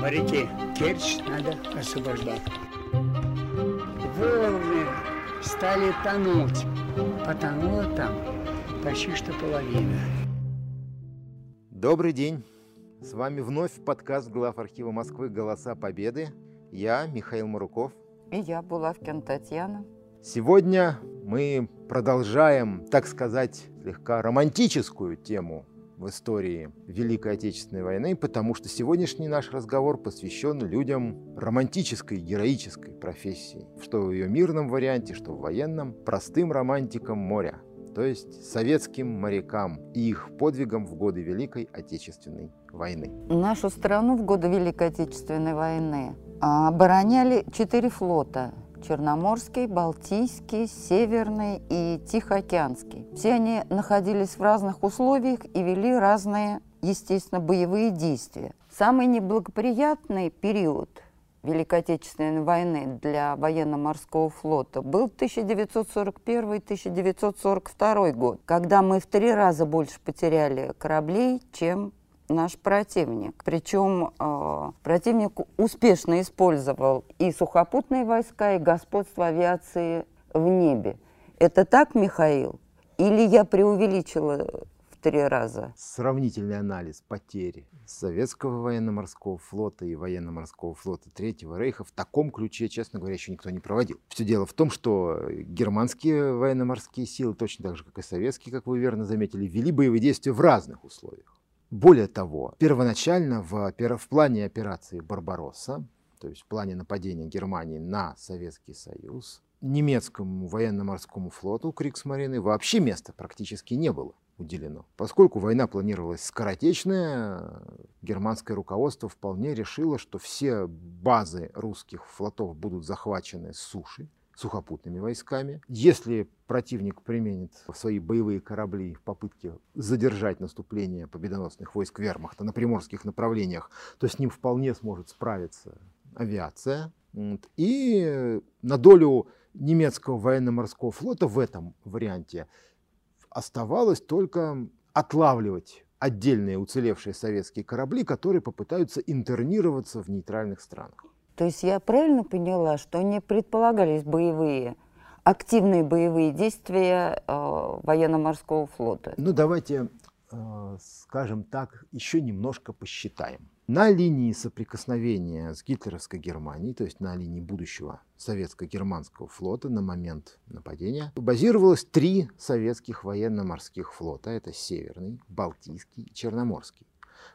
моряки, Керчь надо освобождать. Волны стали тонуть. Потонуло там почти что половина. Добрый день. С вами вновь подкаст глав архива Москвы «Голоса Победы». Я, Михаил Маруков. И я, Булавкин Татьяна. Сегодня мы продолжаем, так сказать, слегка романтическую тему в истории Великой Отечественной войны, потому что сегодняшний наш разговор посвящен людям романтической, героической профессии, что в ее мирном варианте, что в военном, простым романтикам моря, то есть советским морякам и их подвигам в годы Великой Отечественной войны. Нашу страну в годы Великой Отечественной войны обороняли четыре флота Черноморский, Балтийский, Северный и Тихоокеанский. Все они находились в разных условиях и вели разные, естественно, боевые действия. Самый неблагоприятный период Великой Отечественной войны для военно-морского флота был 1941-1942 год, когда мы в три раза больше потеряли кораблей, чем наш противник. Причем э, противник успешно использовал и сухопутные войска, и господство авиации в небе. Это так, Михаил? Или я преувеличила в три раза? Сравнительный анализ потери советского военно-морского флота и военно-морского флота Третьего Рейха в таком ключе, честно говоря, еще никто не проводил. Все дело в том, что германские военно-морские силы, точно так же, как и советские, как вы верно заметили, вели боевые действия в разных условиях. Более того, первоначально в, в плане операции «Барбаросса», то есть в плане нападения Германии на Советский Союз, немецкому военно-морскому флоту Криксмарины вообще места практически не было уделено. Поскольку война планировалась скоротечная, германское руководство вполне решило, что все базы русских флотов будут захвачены с суши, сухопутными войсками. Если противник применит свои боевые корабли в попытке задержать наступление победоносных войск вермахта на приморских направлениях, то с ним вполне сможет справиться авиация. И на долю немецкого военно-морского флота в этом варианте оставалось только отлавливать отдельные уцелевшие советские корабли, которые попытаются интернироваться в нейтральных странах. То есть я правильно поняла, что не предполагались боевые, активные боевые действия э, военно-морского флота? Ну, давайте, э, скажем так, еще немножко посчитаем. На линии соприкосновения с гитлеровской Германией, то есть на линии будущего советско-германского флота на момент нападения, базировалось три советских военно-морских флота. Это Северный, Балтийский и Черноморский.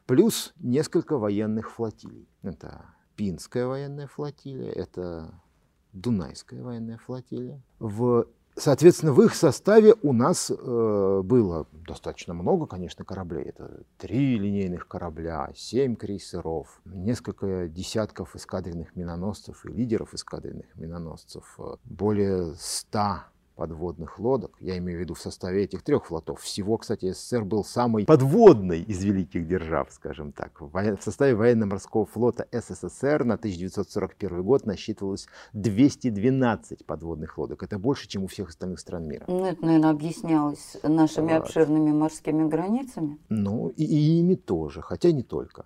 Плюс несколько военных флотилий. Это Пинская военная флотилия, это Дунайская военная флотилия. В, соответственно, в их составе у нас э, было достаточно много, конечно, кораблей. Это три линейных корабля, семь крейсеров, несколько десятков эскадренных миноносцев и лидеров эскадренных миноносцев, э, более ста подводных лодок, я имею в виду в составе этих трех флотов. Всего, кстати, СССР был самой подводной из великих держав, скажем так. В составе военно-морского флота СССР на 1941 год насчитывалось 212 подводных лодок. Это больше, чем у всех остальных стран мира. Ну, это, наверное, объяснялось нашими вот. обширными морскими границами. Ну, и, и ими тоже, хотя не только.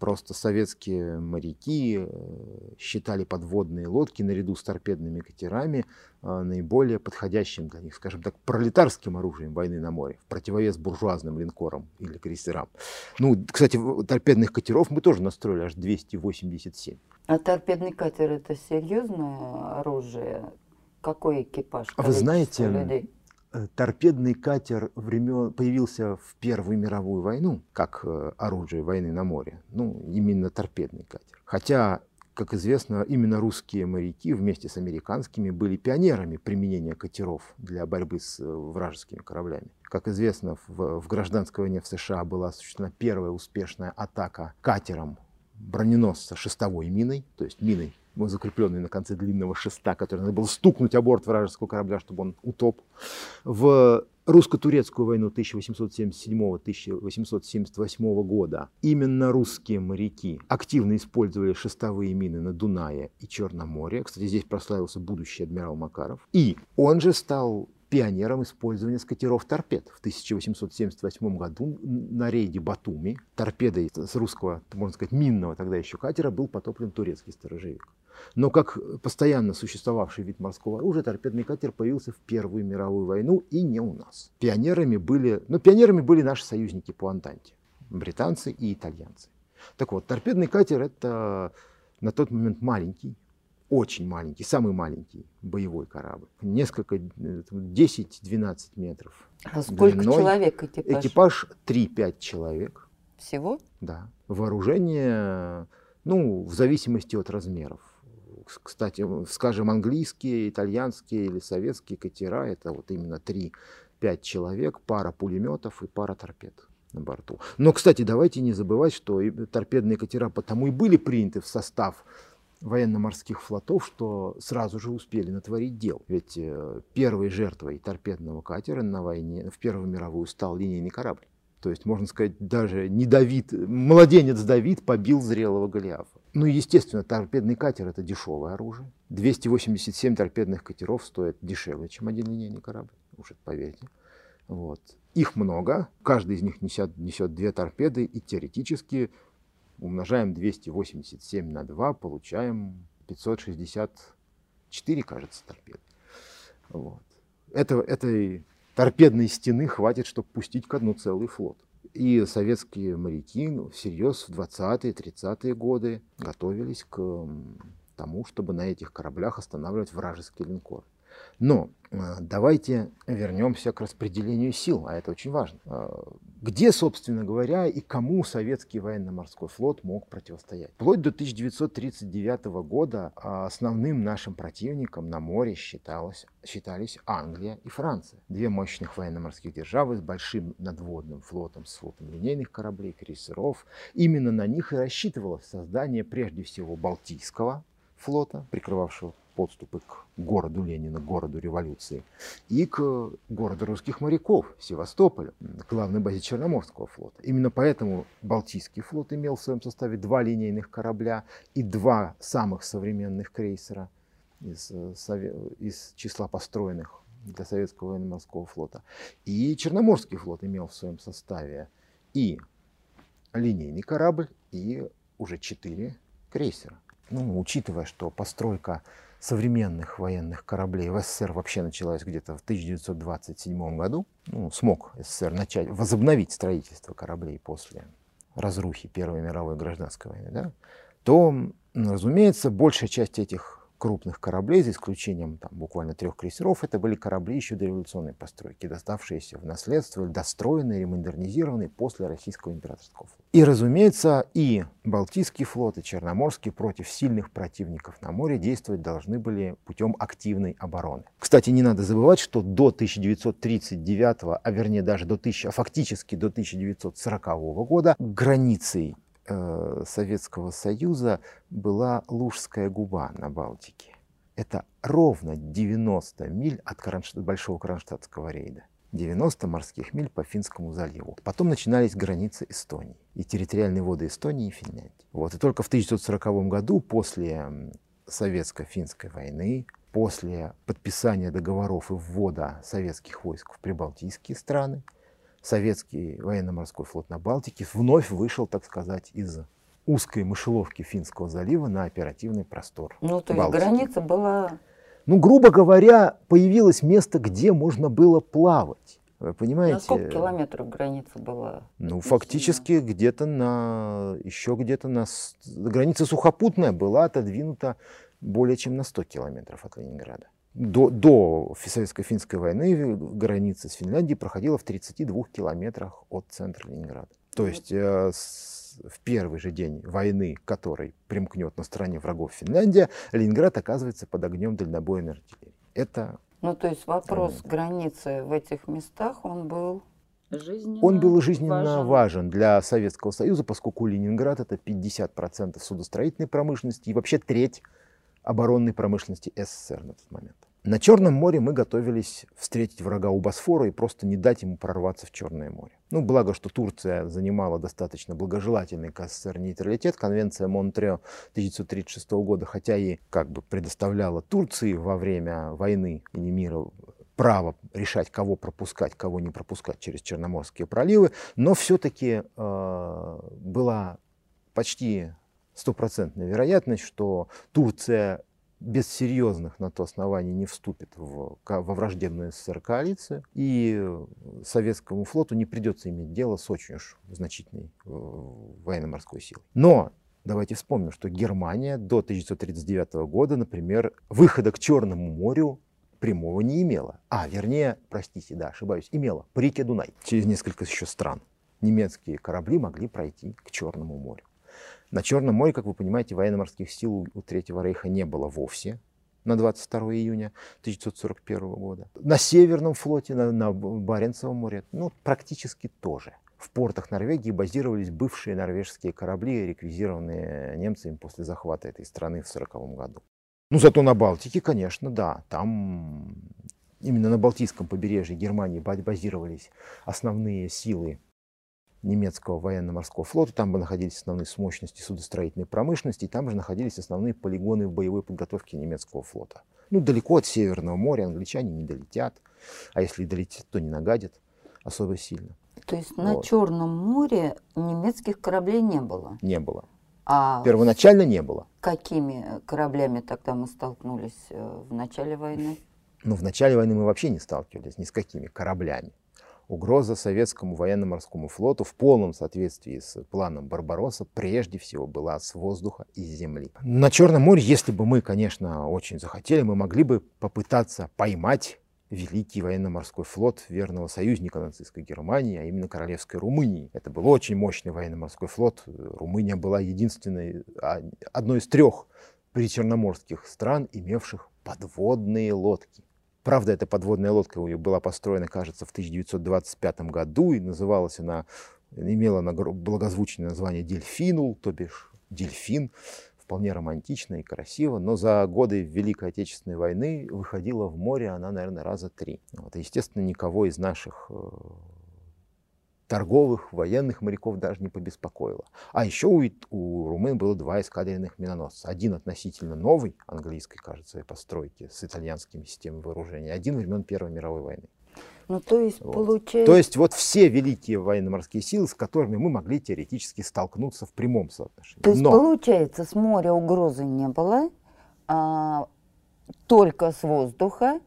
Просто советские моряки э, считали подводные лодки наряду с торпедными катерами э, наиболее подходящим для них, скажем так, пролетарским оружием войны на море, в противовес буржуазным линкорам или крейсерам. Ну, кстати, торпедных катеров мы тоже настроили аж 287. А торпедный катер это серьезное оружие? Какой экипаж? Вы знаете, людей? Э, торпедный катер времен появился в Первую мировую войну как э, оружие войны на море. Ну, именно торпедный катер. Хотя, как известно, именно русские моряки вместе с американскими были пионерами применения катеров для борьбы с э, вражескими кораблями. Как известно, в, в гражданской войне в США была осуществлена первая успешная атака катером броненосца шестовой миной, то есть миной закрепленный на конце длинного шеста, который надо было стукнуть о борт вражеского корабля, чтобы он утоп. В русско-турецкую войну 1877-1878 года именно русские моряки активно использовали шестовые мины на Дунае и Черном море. Кстати, здесь прославился будущий адмирал Макаров. И он же стал пионером использования с катеров торпед. В 1878 году на рейде Батуми торпедой с русского, можно сказать, минного тогда еще катера был потоплен турецкий сторожевик. Но как постоянно существовавший вид морского оружия, торпедный катер появился в Первую мировую войну и не у нас. Пионерами были, ну, пионерами были наши союзники по Антанте, британцы и итальянцы. Так вот, торпедный катер это на тот момент маленький, очень маленький, самый маленький боевой корабль. Несколько, 10-12 метров. А сколько длиной. человек экипаж? Экипаж 3-5 человек. Всего? Да. Вооружение, ну, в зависимости от размеров. Кстати, скажем, английские, итальянские или советские катера, это вот именно 3-5 человек, пара пулеметов и пара торпед на борту. Но, кстати, давайте не забывать, что торпедные катера потому и были приняты в состав военно-морских флотов, что сразу же успели натворить дел. Ведь э, первой жертвой торпедного катера на войне в Первую мировую стал линейный корабль. То есть, можно сказать, даже не Давид, младенец Давид побил зрелого Голиафа. Ну естественно, торпедный катер – это дешевое оружие. 287 торпедных катеров стоят дешевле, чем один линейный корабль, уж это поверьте. Вот. Их много, каждый из них несет, несет две торпеды, и теоретически умножаем 287 на 2, получаем 564, кажется, торпеды. Вот. Это, этой торпедной стены хватит, чтобы пустить ко дну целый флот. И советские моряки ну, всерьез в 20-е, 30-е годы готовились к тому, чтобы на этих кораблях останавливать вражеские линкоры. Но э, давайте вернемся к распределению сил, а это очень важно. Э, где, собственно говоря, и кому советский военно-морской флот мог противостоять? Вплоть до 1939 года основным нашим противником на море считалось, считались Англия и Франция. Две мощных военно-морских державы с большим надводным флотом, с флотом линейных кораблей, крейсеров. Именно на них и рассчитывалось создание прежде всего Балтийского флота, прикрывавшего подступы к городу Ленина, городу революции, и к городу русских моряков, Севастополю, главной базе Черноморского флота. Именно поэтому Балтийский флот имел в своем составе два линейных корабля и два самых современных крейсера из, э, из числа построенных для советского военно-морского флота. И Черноморский флот имел в своем составе и линейный корабль, и уже четыре крейсера. Ну, учитывая, что постройка современных военных кораблей в СССР вообще началась где-то в 1927 году. Ну, смог СССР начать, возобновить строительство кораблей после разрухи Первой мировой гражданской войны, да, то, разумеется, большая часть этих крупных кораблей, за исключением там, буквально трех крейсеров, это были корабли еще дореволюционной постройки, доставшиеся в наследство, достроенные, модернизированные после российского императорского флота. И, разумеется, и Балтийский флот, и Черноморский против сильных противников на море действовать должны были путем активной обороны. Кстати, не надо забывать, что до 1939, а вернее даже до 1000, а фактически до 1940 года границей Советского Союза была Лужская губа на Балтике. Это ровно 90 миль от Кронш... Большого Кронштадтского рейда. 90 морских миль по Финскому заливу. Потом начинались границы Эстонии и территориальные воды Эстонии и Финляндии. Вот. И только в 1940 году, после Советско-финской войны, после подписания договоров и ввода советских войск в прибалтийские страны, советский военно-морской флот на Балтике вновь вышел, так сказать, из узкой мышеловки Финского залива на оперативный простор. Ну, то есть Балтики. граница была... Ну, грубо говоря, появилось место, где можно было плавать. Вы понимаете? На сколько километров граница была? Ну, фактически где-то на... Еще где-то на... Граница сухопутная была отодвинута более чем на 100 километров от Ленинграда до, до Советско-финской войны граница с Финляндией проходила в 32 километрах от центра Ленинграда. То есть э, с, в первый же день войны, который примкнет на стороне врагов Финляндия, Ленинград оказывается под огнем дальнобойной артиллерии. Это ну, то есть вопрос э, границы в этих местах, он был жизненно Он был жизненно важен. важен для Советского Союза, поскольку Ленинград это 50% судостроительной промышленности и вообще треть оборонной промышленности СССР на тот момент. На Черном море мы готовились встретить врага у Босфора и просто не дать ему прорваться в Черное море. Ну, благо, что Турция занимала достаточно благожелательный к СССР нейтралитет. Конвенция Монтрео 1936 года, хотя и как бы предоставляла Турции во время войны и не мира право решать, кого пропускать, кого не пропускать через Черноморские проливы, но все-таки э, была почти стопроцентная вероятность, что Турция без серьезных на то оснований не вступит в, во враждебную СССР коалицию, и советскому флоту не придется иметь дело с очень уж значительной э, военно-морской силой. Но давайте вспомним, что Германия до 1939 года, например, выхода к Черному морю прямого не имела. А, вернее, простите, да, ошибаюсь, имела по реке Дунай. Через несколько еще стран немецкие корабли могли пройти к Черному морю. На Черном море, как вы понимаете, военно-морских сил у Третьего Рейха не было вовсе на 22 июня 1941 года. На Северном флоте, на, на Баренцевом море, ну, практически тоже. В портах Норвегии базировались бывшие норвежские корабли, реквизированные немцами после захвата этой страны в 1940 году. Ну, зато на Балтике, конечно, да, там именно на Балтийском побережье Германии базировались основные силы немецкого военно-морского флота, там бы находились основные мощности судостроительной промышленности, и там же находились основные полигоны боевой подготовки немецкого флота. Ну, далеко от Северного моря англичане не долетят, а если и долетят, то не нагадят особо сильно. То есть вот. на Черном море немецких кораблей не было? Не было. А Первоначально не было. Какими кораблями тогда мы столкнулись э, в начале войны? Ну, в начале войны мы вообще не сталкивались ни с какими кораблями угроза советскому военно-морскому флоту в полном соответствии с планом Барбаросса прежде всего была с воздуха и с земли. На Черном море, если бы мы, конечно, очень захотели, мы могли бы попытаться поймать великий военно-морской флот верного союзника нацистской Германии, а именно Королевской Румынии. Это был очень мощный военно-морской флот. Румыния была единственной, а, одной из трех причерноморских стран, имевших подводные лодки. Правда, эта подводная лодка была построена, кажется, в 1925 году, и называлась она, имела она благозвучное название «Дельфинул», то бишь «Дельфин», вполне романтично и красиво, но за годы Великой Отечественной войны выходила в море она, наверное, раза три. Вот, естественно, никого из наших э, торговых, военных моряков даже не побеспокоило. А еще у, у румын было два эскадренных миноносца. Один относительно новый, английской, кажется, постройки, с итальянскими системами вооружения, один времен Первой мировой войны. Ну, то есть, вот. получается... То есть, вот все великие военно-морские силы, с которыми мы могли теоретически столкнуться в прямом соотношении. То есть, Но... получается, с моря угрозы не было, а, только с воздуха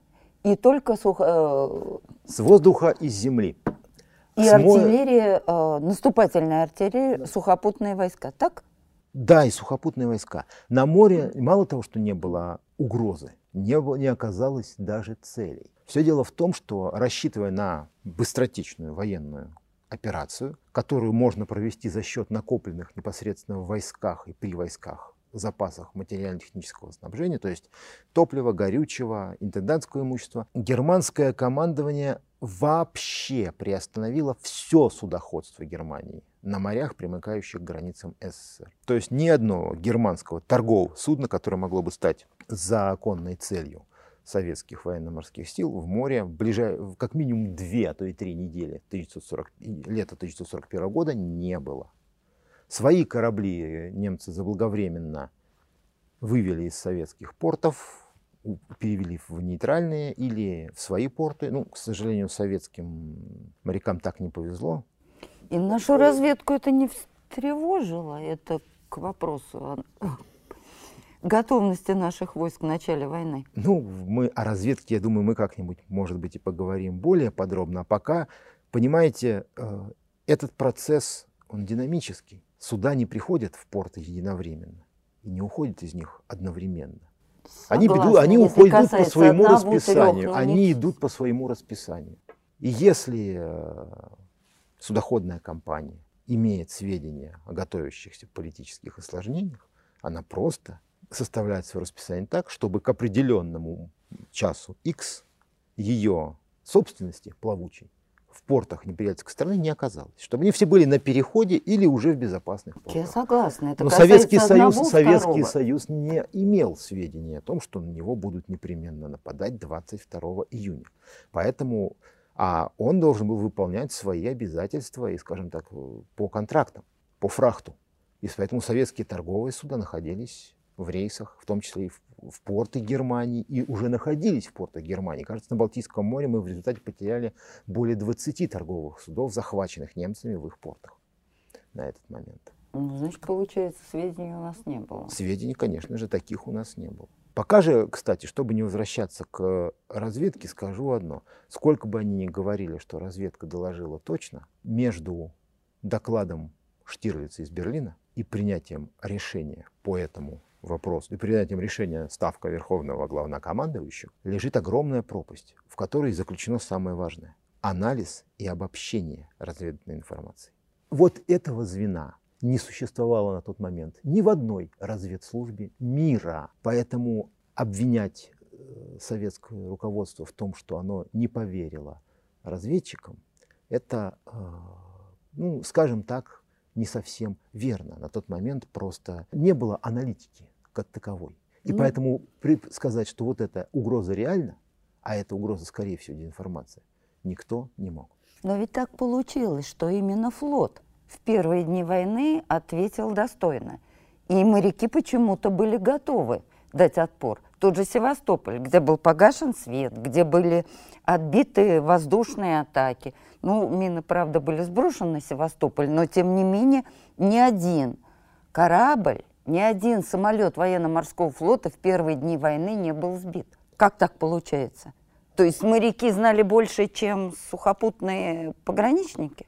и только с... Э... С воздуха и с земли. И артиллерия, э, наступательная артиллерия, да. сухопутные войска, так? Да, и сухопутные войска. На море мало того, что не было угрозы, не, было, не оказалось даже целей. Все дело в том, что рассчитывая на быстротечную военную операцию, которую можно провести за счет накопленных непосредственно в войсках и при войсках запасах материально-технического снабжения, то есть топлива, горючего, интендантского имущества, германское командование вообще приостановило все судоходство Германии на морях, примыкающих к границам СССР. То есть ни одного германского торгового судна, которое могло бы стать законной целью советских военно-морских сил в море в ближай... как минимум две, а то и три недели 1940... лета 1941 года не было. Свои корабли немцы заблаговременно вывели из советских портов, перевели в нейтральные или в свои порты. Ну, к сожалению, советским морякам так не повезло. И нашу разведку это не встревожило, это к вопросу о готовности наших войск в начале войны. Ну, мы о разведке, я думаю, мы как-нибудь, может быть, и поговорим более подробно. А пока, понимаете, э, этот процесс, он динамический. Суда не приходят в порты единовременно и не уходят из них одновременно. Согласна, они, беду, они уходят по своему расписанию. Они идут по своему расписанию. И если э, судоходная компания имеет сведения о готовящихся политических осложнениях, она просто составляет свое расписание так, чтобы к определенному часу X ее собственности плавучей в портах неприятельской страны не оказалось. Чтобы они все были на переходе или уже в безопасных портах. Я согласна. Это Но Советский Союз, Советский Союз не имел сведений о том, что на него будут непременно нападать 22 июня. Поэтому а он должен был выполнять свои обязательства и, скажем так, по контрактам, по фрахту. И поэтому советские торговые суда находились в рейсах, в том числе и в в порты Германии и уже находились в портах Германии. Кажется, на Балтийском море мы в результате потеряли более 20 торговых судов, захваченных немцами в их портах на этот момент. Ну, значит, получается, сведений у нас не было. Сведений, конечно же, таких у нас не было. Пока же, кстати, чтобы не возвращаться к разведке, скажу одно. Сколько бы они ни говорили, что разведка доложила точно, между докладом Штирлица из Берлина и принятием решения по этому вопросу и принятием решения ставка Верховного Главнокомандующего лежит огромная пропасть, в которой заключено самое важное – анализ и обобщение разведывательной информации. Вот этого звена не существовало на тот момент ни в одной разведслужбе мира. Поэтому обвинять э, советское руководство в том, что оно не поверило разведчикам, это, э, ну, скажем так, не совсем верно. На тот момент просто не было аналитики как таковой. И ну, поэтому сказать, что вот эта угроза реальна, а эта угроза, скорее всего, деинформация, никто не мог. Но ведь так получилось, что именно флот в первые дни войны ответил достойно. И моряки почему-то были готовы дать отпор. Тот же Севастополь, где был погашен свет, где были отбиты воздушные атаки. Ну, мины, правда, были сброшены на Севастополь, но, тем не менее, ни один корабль, ни один самолет военно-морского флота в первые дни войны не был сбит. Как так получается? То есть моряки знали больше, чем сухопутные пограничники?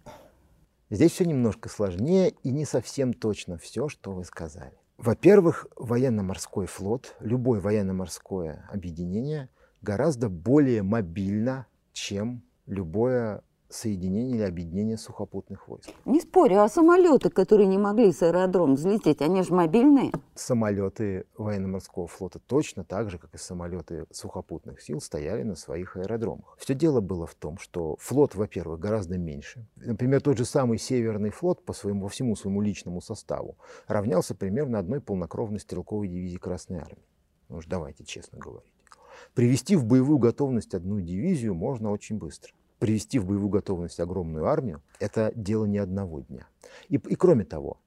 Здесь все немножко сложнее и не совсем точно все, что вы сказали. Во-первых, военно-морской флот, любое военно-морское объединение гораздо более мобильно, чем любое соединение или объединение сухопутных войск. Не спорю, а самолеты, которые не могли с аэродрома взлететь, они же мобильные? Самолеты военно-морского флота точно так же, как и самолеты сухопутных сил, стояли на своих аэродромах. Все дело было в том, что флот, во-первых, гораздо меньше. Например, тот же самый Северный флот по своему, всему своему личному составу равнялся примерно одной полнокровной стрелковой дивизии Красной Армии. Ну уж давайте честно говорить. Привести в боевую готовность одну дивизию можно очень быстро привести в боевую готовность огромную армию, это дело не одного дня. И, и кроме того,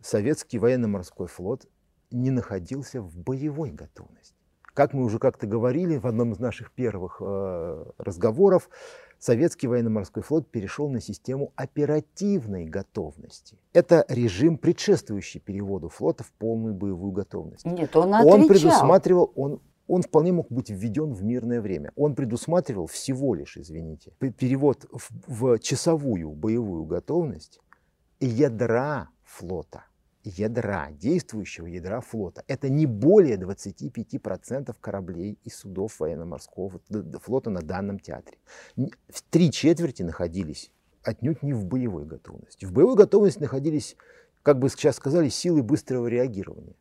советский военно-морской флот не находился в боевой готовности. Как мы уже как-то говорили в одном из наших первых э, разговоров, советский военно-морской флот перешел на систему оперативной готовности. Это режим, предшествующий переводу флота в полную боевую готовность. Нет, он отвечал. Он предусматривал, он он вполне мог быть введен в мирное время. Он предусматривал всего лишь, извините, перевод в, в часовую боевую готовность ядра флота. Ядра, действующего ядра флота. Это не более 25% кораблей и судов военно-морского флота на данном театре. Три четверти находились отнюдь не в боевой готовности. В боевой готовности находились, как бы сейчас сказали, силы быстрого реагирования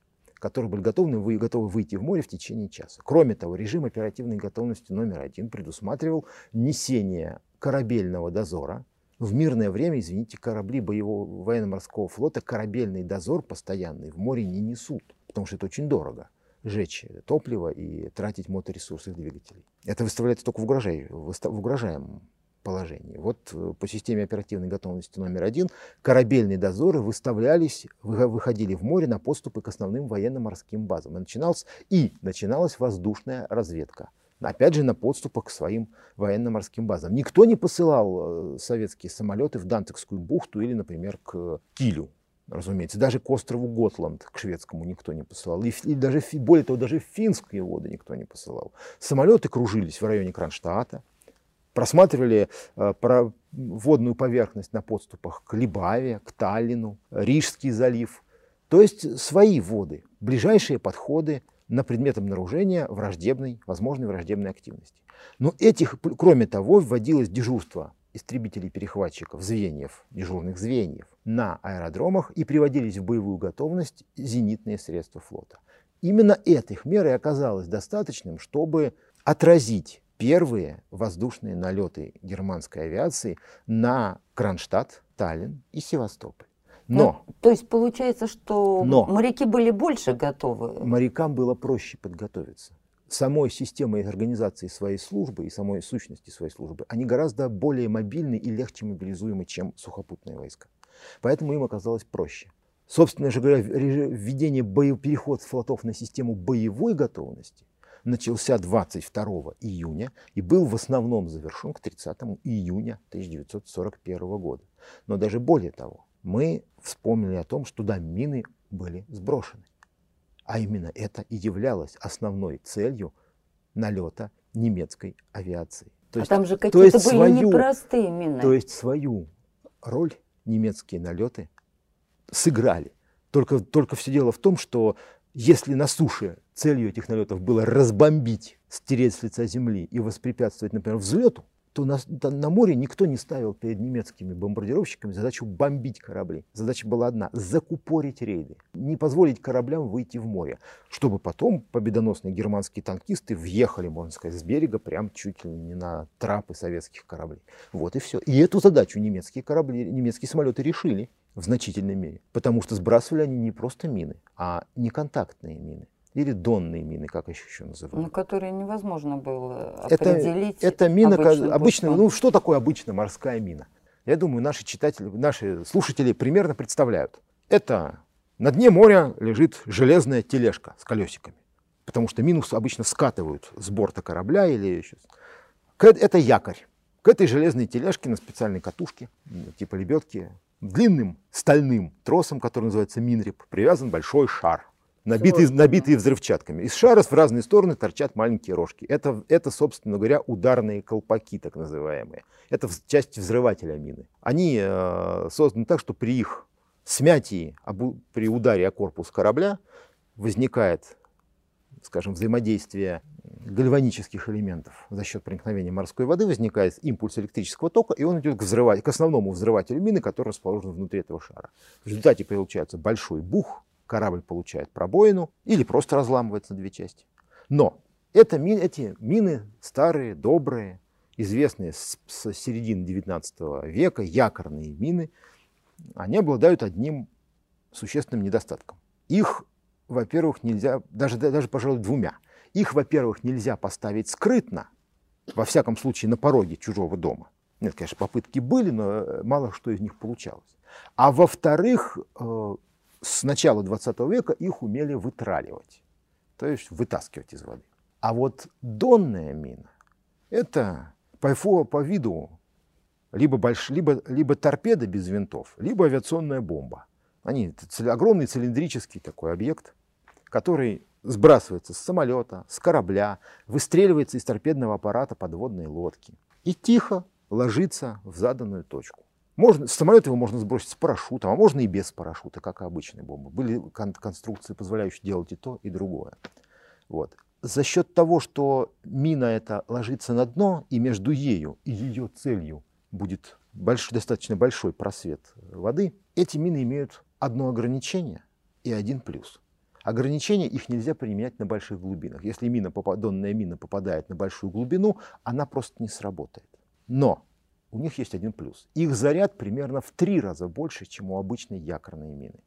которые были готовы, вы готовы выйти в море в течение часа. Кроме того, режим оперативной готовности номер один предусматривал несение корабельного дозора. В мирное время, извините, корабли боевого военно-морского флота корабельный дозор постоянный в море не несут, потому что это очень дорого жечь топливо и тратить моторесурсы двигателей. Это выставляется только в, угрожай, в угрожаемом положении. Вот э, по системе оперативной готовности номер один корабельные дозоры выставлялись, выходили в море на подступы к основным военно-морским базам. И начиналась, и начиналась воздушная разведка. Опять же, на подступах к своим военно-морским базам. Никто не посылал э, советские самолеты в Дантекскую бухту или, например, к Килю. Разумеется, даже к острову Готланд, к шведскому, никто не посылал. И, и даже, более того, даже в финские воды никто не посылал. Самолеты кружились в районе Кронштадта, просматривали э, водную поверхность на подступах к Либаве, к Таллину, Рижский залив. То есть свои воды, ближайшие подходы на предмет обнаружения враждебной, возможной враждебной активности. Но этих, кроме того, вводилось дежурство истребителей-перехватчиков, звеньев, дежурных звеньев на аэродромах и приводились в боевую готовность зенитные средства флота. Именно этих мер и оказалось достаточным, чтобы отразить первые воздушные налеты германской авиации на Кронштадт, Таллин и Севастополь. Но, ну, то есть получается, что но, моряки были больше готовы? Морякам было проще подготовиться. Самой системой организации своей службы и самой сущности своей службы они гораздо более мобильны и легче мобилизуемы, чем сухопутные войска. Поэтому им оказалось проще. Собственно же говоря, введение боев, переход флотов на систему боевой готовности начался 22 июня и был в основном завершен к 30 июня 1941 года. Но даже более того, мы вспомнили о том, что туда мины были сброшены. А именно это и являлось основной целью налета немецкой авиации. То а есть, там же какие-то были свою, непростые мины. То есть свою роль немецкие налеты сыграли. Только, только все дело в том, что если на суше целью этих налетов было разбомбить, стереть с лица земли и воспрепятствовать, например, взлету, то на, на море никто не ставил перед немецкими бомбардировщиками задачу бомбить корабли. Задача была одна – закупорить рейды, не позволить кораблям выйти в море, чтобы потом победоносные германские танкисты въехали, можно сказать, с берега прям чуть ли не на трапы советских кораблей. Вот и все. И эту задачу немецкие корабли, немецкие самолеты решили в значительной мере, потому что сбрасывали они не просто мины, а неконтактные мины или донные мины, как еще, еще называют. Ну, которые невозможно было определить. Это, это мина, обычно, ну что такое обычно морская мина? Я думаю, наши читатели, наши слушатели примерно представляют. Это на дне моря лежит железная тележка с колесиками, потому что мину обычно скатывают с борта корабля или еще. Это якорь. К этой железной тележке на специальной катушке, типа лебедки, длинным стальным тросом, который называется минреп, привязан большой шар – набитые, набитые взрывчатками. Из шаров в разные стороны торчат маленькие рожки. Это, это, собственно говоря, ударные колпаки, так называемые. Это часть взрывателя мины. Они э, созданы так, что при их смятии, при ударе о корпус корабля возникает, скажем, взаимодействие гальванических элементов за счет проникновения морской воды, возникает импульс электрического тока, и он идет к, взрывать, к основному взрывателю мины, который расположен внутри этого шара. В результате получается большой бух, корабль получает пробоину или просто разламывается на две части. Но это, эти мины старые, добрые, известные с, с середины 19 века, якорные мины, они обладают одним существенным недостатком. Их, во-первых, нельзя, даже, даже, пожалуй, двумя. Их, во-первых, нельзя поставить скрытно, во всяком случае, на пороге чужого дома. Нет, конечно, попытки были, но мало что из них получалось. А во-вторых, э, с начала 20 века их умели вытраливать, то есть вытаскивать из воды. А вот донная мина – это по, по виду либо, больш, либо, либо торпеда без винтов, либо авиационная бомба. Они это огромный цилиндрический такой объект, который сбрасывается с самолета, с корабля, выстреливается из торпедного аппарата подводной лодки и тихо ложится в заданную точку. Можно, с самолета его можно сбросить с парашютом, а можно и без парашюта, как обычные бомбы. Были кон- конструкции, позволяющие делать и то, и другое. Вот. За счет того, что мина эта ложится на дно, и между ею и ее целью будет больш, достаточно большой просвет воды, эти мины имеют одно ограничение и один плюс. Ограничение их нельзя применять на больших глубинах. Если мина, донная мина попадает на большую глубину, она просто не сработает. Но у них есть один плюс. Их заряд примерно в три раза больше, чем у обычной якорной мины.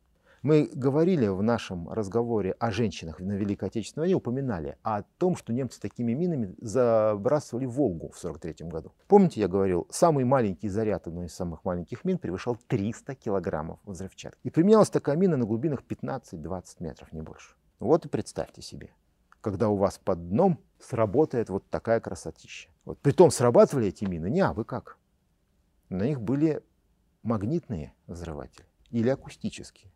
Мы говорили в нашем разговоре о женщинах на Великой Отечественной войне, упоминали о том, что немцы такими минами забрасывали Волгу в 1943 году. Помните, я говорил, самый маленький заряд одной из самых маленьких мин превышал 300 килограммов взрывчатки. И применялась такая мина на глубинах 15-20 метров, не больше. Вот и представьте себе, когда у вас под дном сработает вот такая красотища. Вот. Притом срабатывали эти мины, не, а вы как? на них были магнитные взрыватели или акустические.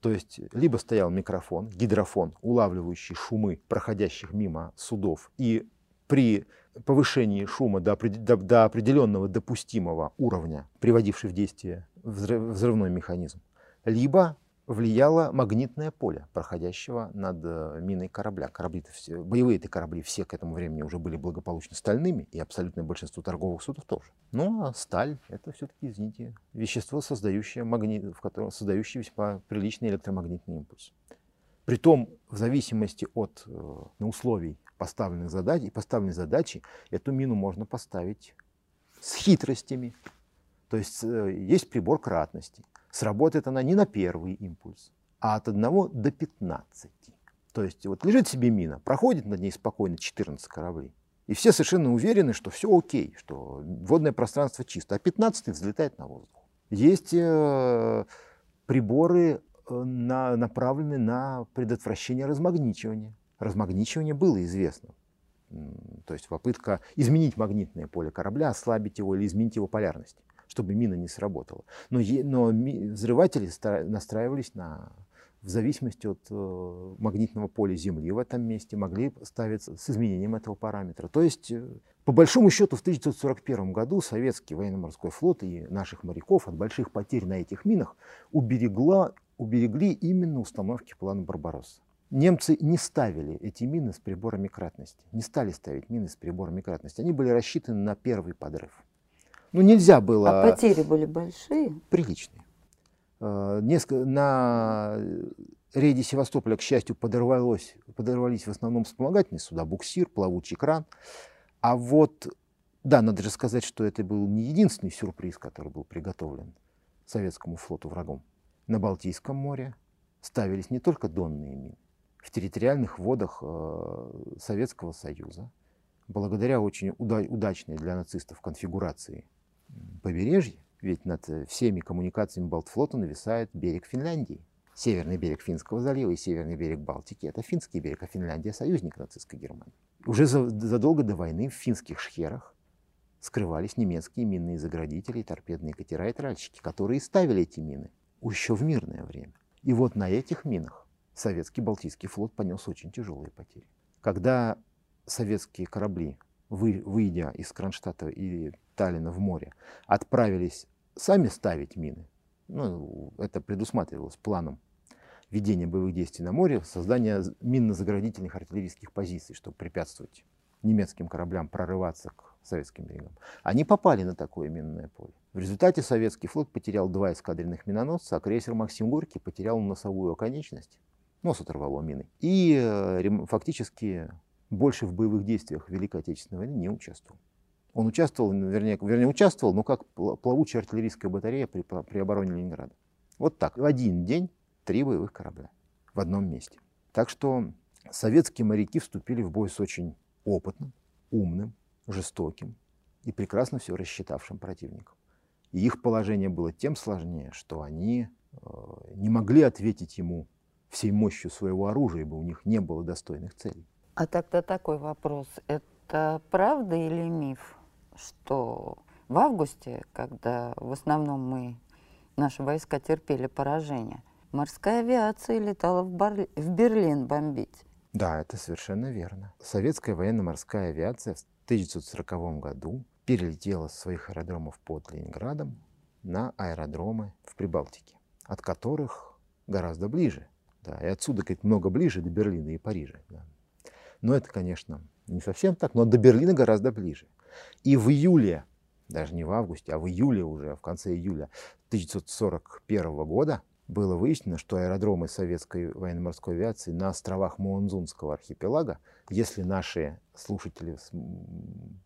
То есть либо стоял микрофон, гидрофон, улавливающий шумы проходящих мимо судов, и при повышении шума до, до, до определенного допустимого уровня, приводивший в действие взрыв, взрывной механизм, либо влияло магнитное поле, проходящего над э, миной корабля. Корабли все, боевые эти корабли все к этому времени уже были благополучно стальными, и абсолютное большинство торговых судов тоже. Ну, а сталь — это все-таки, извините, вещество, создающее, магнит, в котором, создающее весьма приличный электромагнитный импульс. Притом, в зависимости от э, условий поставленных задач и поставленной задачи, эту мину можно поставить с хитростями. То есть э, есть прибор кратности — Сработает она не на первый импульс, а от 1 до 15. То есть вот лежит себе мина, проходит над ней спокойно 14 кораблей. И все совершенно уверены, что все окей, что водное пространство чисто, а 15 взлетает на воздух. Есть э, приборы э, на, направлены на предотвращение размагничивания. Размагничивание было известно. То есть попытка изменить магнитное поле корабля, ослабить его или изменить его полярность, чтобы мина не сработала. Но, но взрыватели настраивались на в зависимости от э, магнитного поля Земли в этом месте могли ставиться с изменением этого параметра. То есть, э, по большому счету, в 1941 году советский военно-морской флот и наших моряков от больших потерь на этих минах уберегла, уберегли именно установки плана «Барбаросса». Немцы не ставили эти мины с приборами кратности, не стали ставить мины с приборами кратности. Они были рассчитаны на первый подрыв. Ну, нельзя было... А потери были большие? Приличные. Э, несколько, на рейде Севастополя, к счастью, подорвалось, подорвались в основном вспомогательные суда, буксир, плавучий кран. А вот, да, надо же сказать, что это был не единственный сюрприз, который был приготовлен советскому флоту врагом. На Балтийском море ставились не только донные мины. В территориальных водах э, Советского Союза, благодаря очень уда- удачной для нацистов конфигурации побережья, ведь над э, всеми коммуникациями Балтфлота нависает берег Финляндии. Северный берег Финского залива и северный берег Балтики – это финский берег, а Финляндия – союзник нацистской Германии. Уже задолго до войны в финских шхерах скрывались немецкие минные заградители торпедные катера и тральщики, которые ставили эти мины еще в мирное время. И вот на этих минах советский Балтийский флот понес очень тяжелые потери. Когда советские корабли, вы, выйдя из Кронштадта и Таллина в море, отправились сами ставить мины. Ну, это предусматривалось планом ведения боевых действий на море, создание минно-заградительных артиллерийских позиций, чтобы препятствовать немецким кораблям прорываться к советским берегам. Они попали на такое минное поле. В результате советский флот потерял два эскадренных миноносца, а крейсер «Максим Горький» потерял носовую оконечность, нос оторвало миной, и э, фактически больше в боевых действиях Великой Отечественной войны не участвовал. Он участвовал, вернее, вернее участвовал, но как плавучая артиллерийская батарея при, при обороне Ленинграда. Вот так, в один день три боевых корабля в одном месте. Так что советские моряки вступили в бой с очень опытным, умным, жестоким и прекрасно все рассчитавшим противником. И их положение было тем сложнее, что они э, не могли ответить ему всей мощью своего оружия, ибо у них не было достойных целей. А тогда такой вопрос. Это правда или миф? что в августе, когда в основном мы, наши войска терпели поражение, морская авиация летала в, Бар... в Берлин бомбить. Да, это совершенно верно. Советская военно-морская авиация в 1940 году перелетела с своих аэродромов под Ленинградом на аэродромы в Прибалтике, от которых гораздо ближе. Да, и отсюда, говорит, много ближе до Берлина и Парижа. Да. Но это, конечно, не совсем так, но до Берлина гораздо ближе. И в июле, даже не в августе, а в июле уже, в конце июля 1941 года было выяснено, что аэродромы советской военно-морской авиации на островах Муонзунского архипелага, если наши слушатели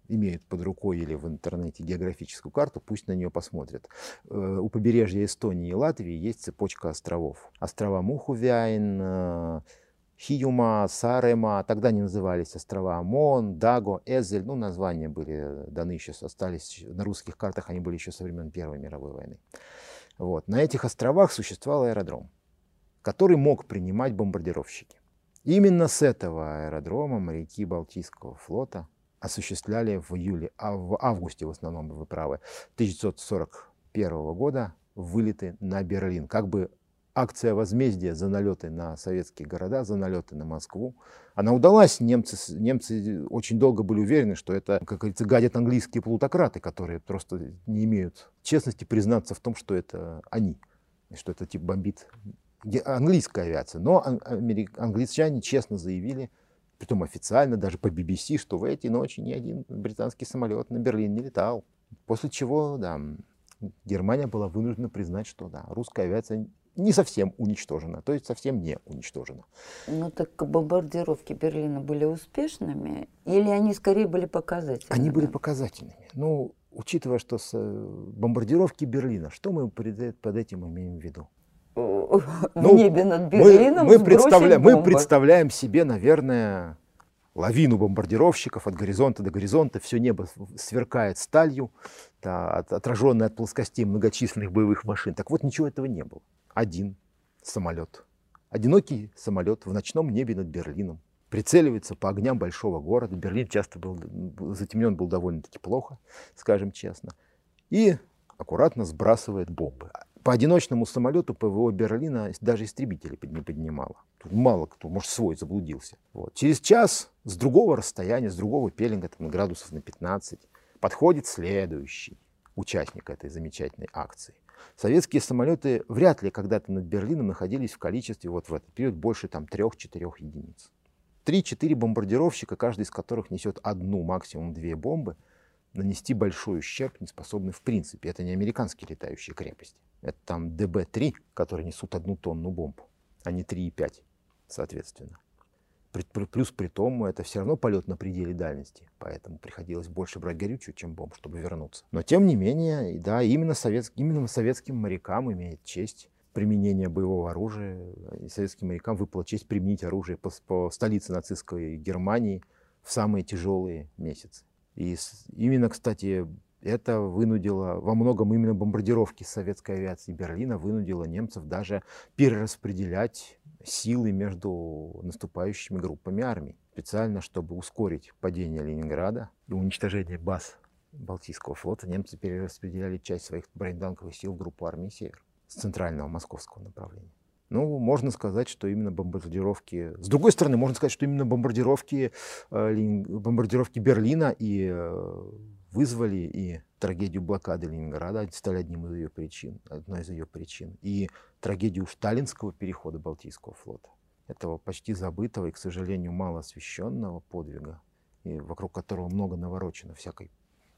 имеют под рукой или в интернете географическую карту, пусть на нее посмотрят. Э, у побережья Эстонии и Латвии есть цепочка островов. Острова Мухувяин, э, Хиюма, Сарема, тогда не назывались острова Амон, Даго, Эзель, ну, названия были даны еще, остались на русских картах, они были еще со времен Первой мировой войны. Вот. На этих островах существовал аэродром, который мог принимать бомбардировщики. Именно с этого аэродрома моряки Балтийского флота осуществляли в июле, а в августе в основном, вы правы, 1941 года вылеты на Берлин, как бы акция возмездия за налеты на советские города, за налеты на Москву, она удалась. Немцы, немцы очень долго были уверены, что это, как говорится, гадят английские плутократы, которые просто не имеют честности признаться в том, что это они, что это типа бомбит английская авиация. Но англичане честно заявили, притом официально, даже по BBC, что в эти ночи ни один британский самолет на Берлин не летал. После чего, да, Германия была вынуждена признать, что да, русская авиация не совсем уничтожена, то есть совсем не уничтожена. Ну так бомбардировки Берлина были успешными или они скорее были показательными? Они были показательными. Ну, учитывая, что с э, бомбардировки Берлина, что мы под этим имеем в виду? В ну, небе над Берлином мы, мы, представля... мы представляем себе, наверное, лавину бомбардировщиков от горизонта до горизонта, все небо сверкает сталью, да, отраженное от плоскостей многочисленных боевых машин. Так вот, ничего этого не было один самолет. Одинокий самолет в ночном небе над Берлином прицеливается по огням большого города. Берлин часто был затемнен был довольно-таки плохо, скажем честно. И аккуратно сбрасывает бомбы. По одиночному самолету ПВО Берлина даже истребители не поднимало. Мало кто, может, свой заблудился. Вот. Через час с другого расстояния, с другого пеленга, там, градусов на 15, подходит следующий участник этой замечательной акции. Советские самолеты вряд ли когда-то над Берлином находились в количестве вот в этот период больше там трех-четырех единиц. Три-четыре бомбардировщика, каждый из которых несет одну, максимум две бомбы, нанести большой ущерб не способны в принципе. Это не американские летающие крепости. Это там ДБ-3, которые несут одну тонну бомб, а не 3,5, соответственно. Плюс при том, это все равно полет на пределе дальности, поэтому приходилось больше брать горючую, чем бомб, чтобы вернуться. Но тем не менее, да, именно, совет, именно советским морякам имеет честь применения боевого оружия. И советским морякам выпала честь применить оружие по, по столице нацистской Германии в самые тяжелые месяцы. И именно, кстати, это вынудило, во многом именно бомбардировки советской авиации Берлина вынудило немцев даже перераспределять силы между наступающими группами армий. Специально, чтобы ускорить падение Ленинграда и уничтожение баз Балтийского флота, немцы перераспределяли часть своих бронетанковых сил в группу армии «Север» с центрального московского направления. Ну, можно сказать, что именно бомбардировки... С другой стороны, можно сказать, что именно бомбардировки, э, бомбардировки Берлина и э, вызвали и трагедию блокады Ленинграда, стали одним из ее причин, одной из ее причин, и трагедию сталинского перехода Балтийского флота, этого почти забытого и, к сожалению, мало освещенного подвига, и вокруг которого много наворочено всякой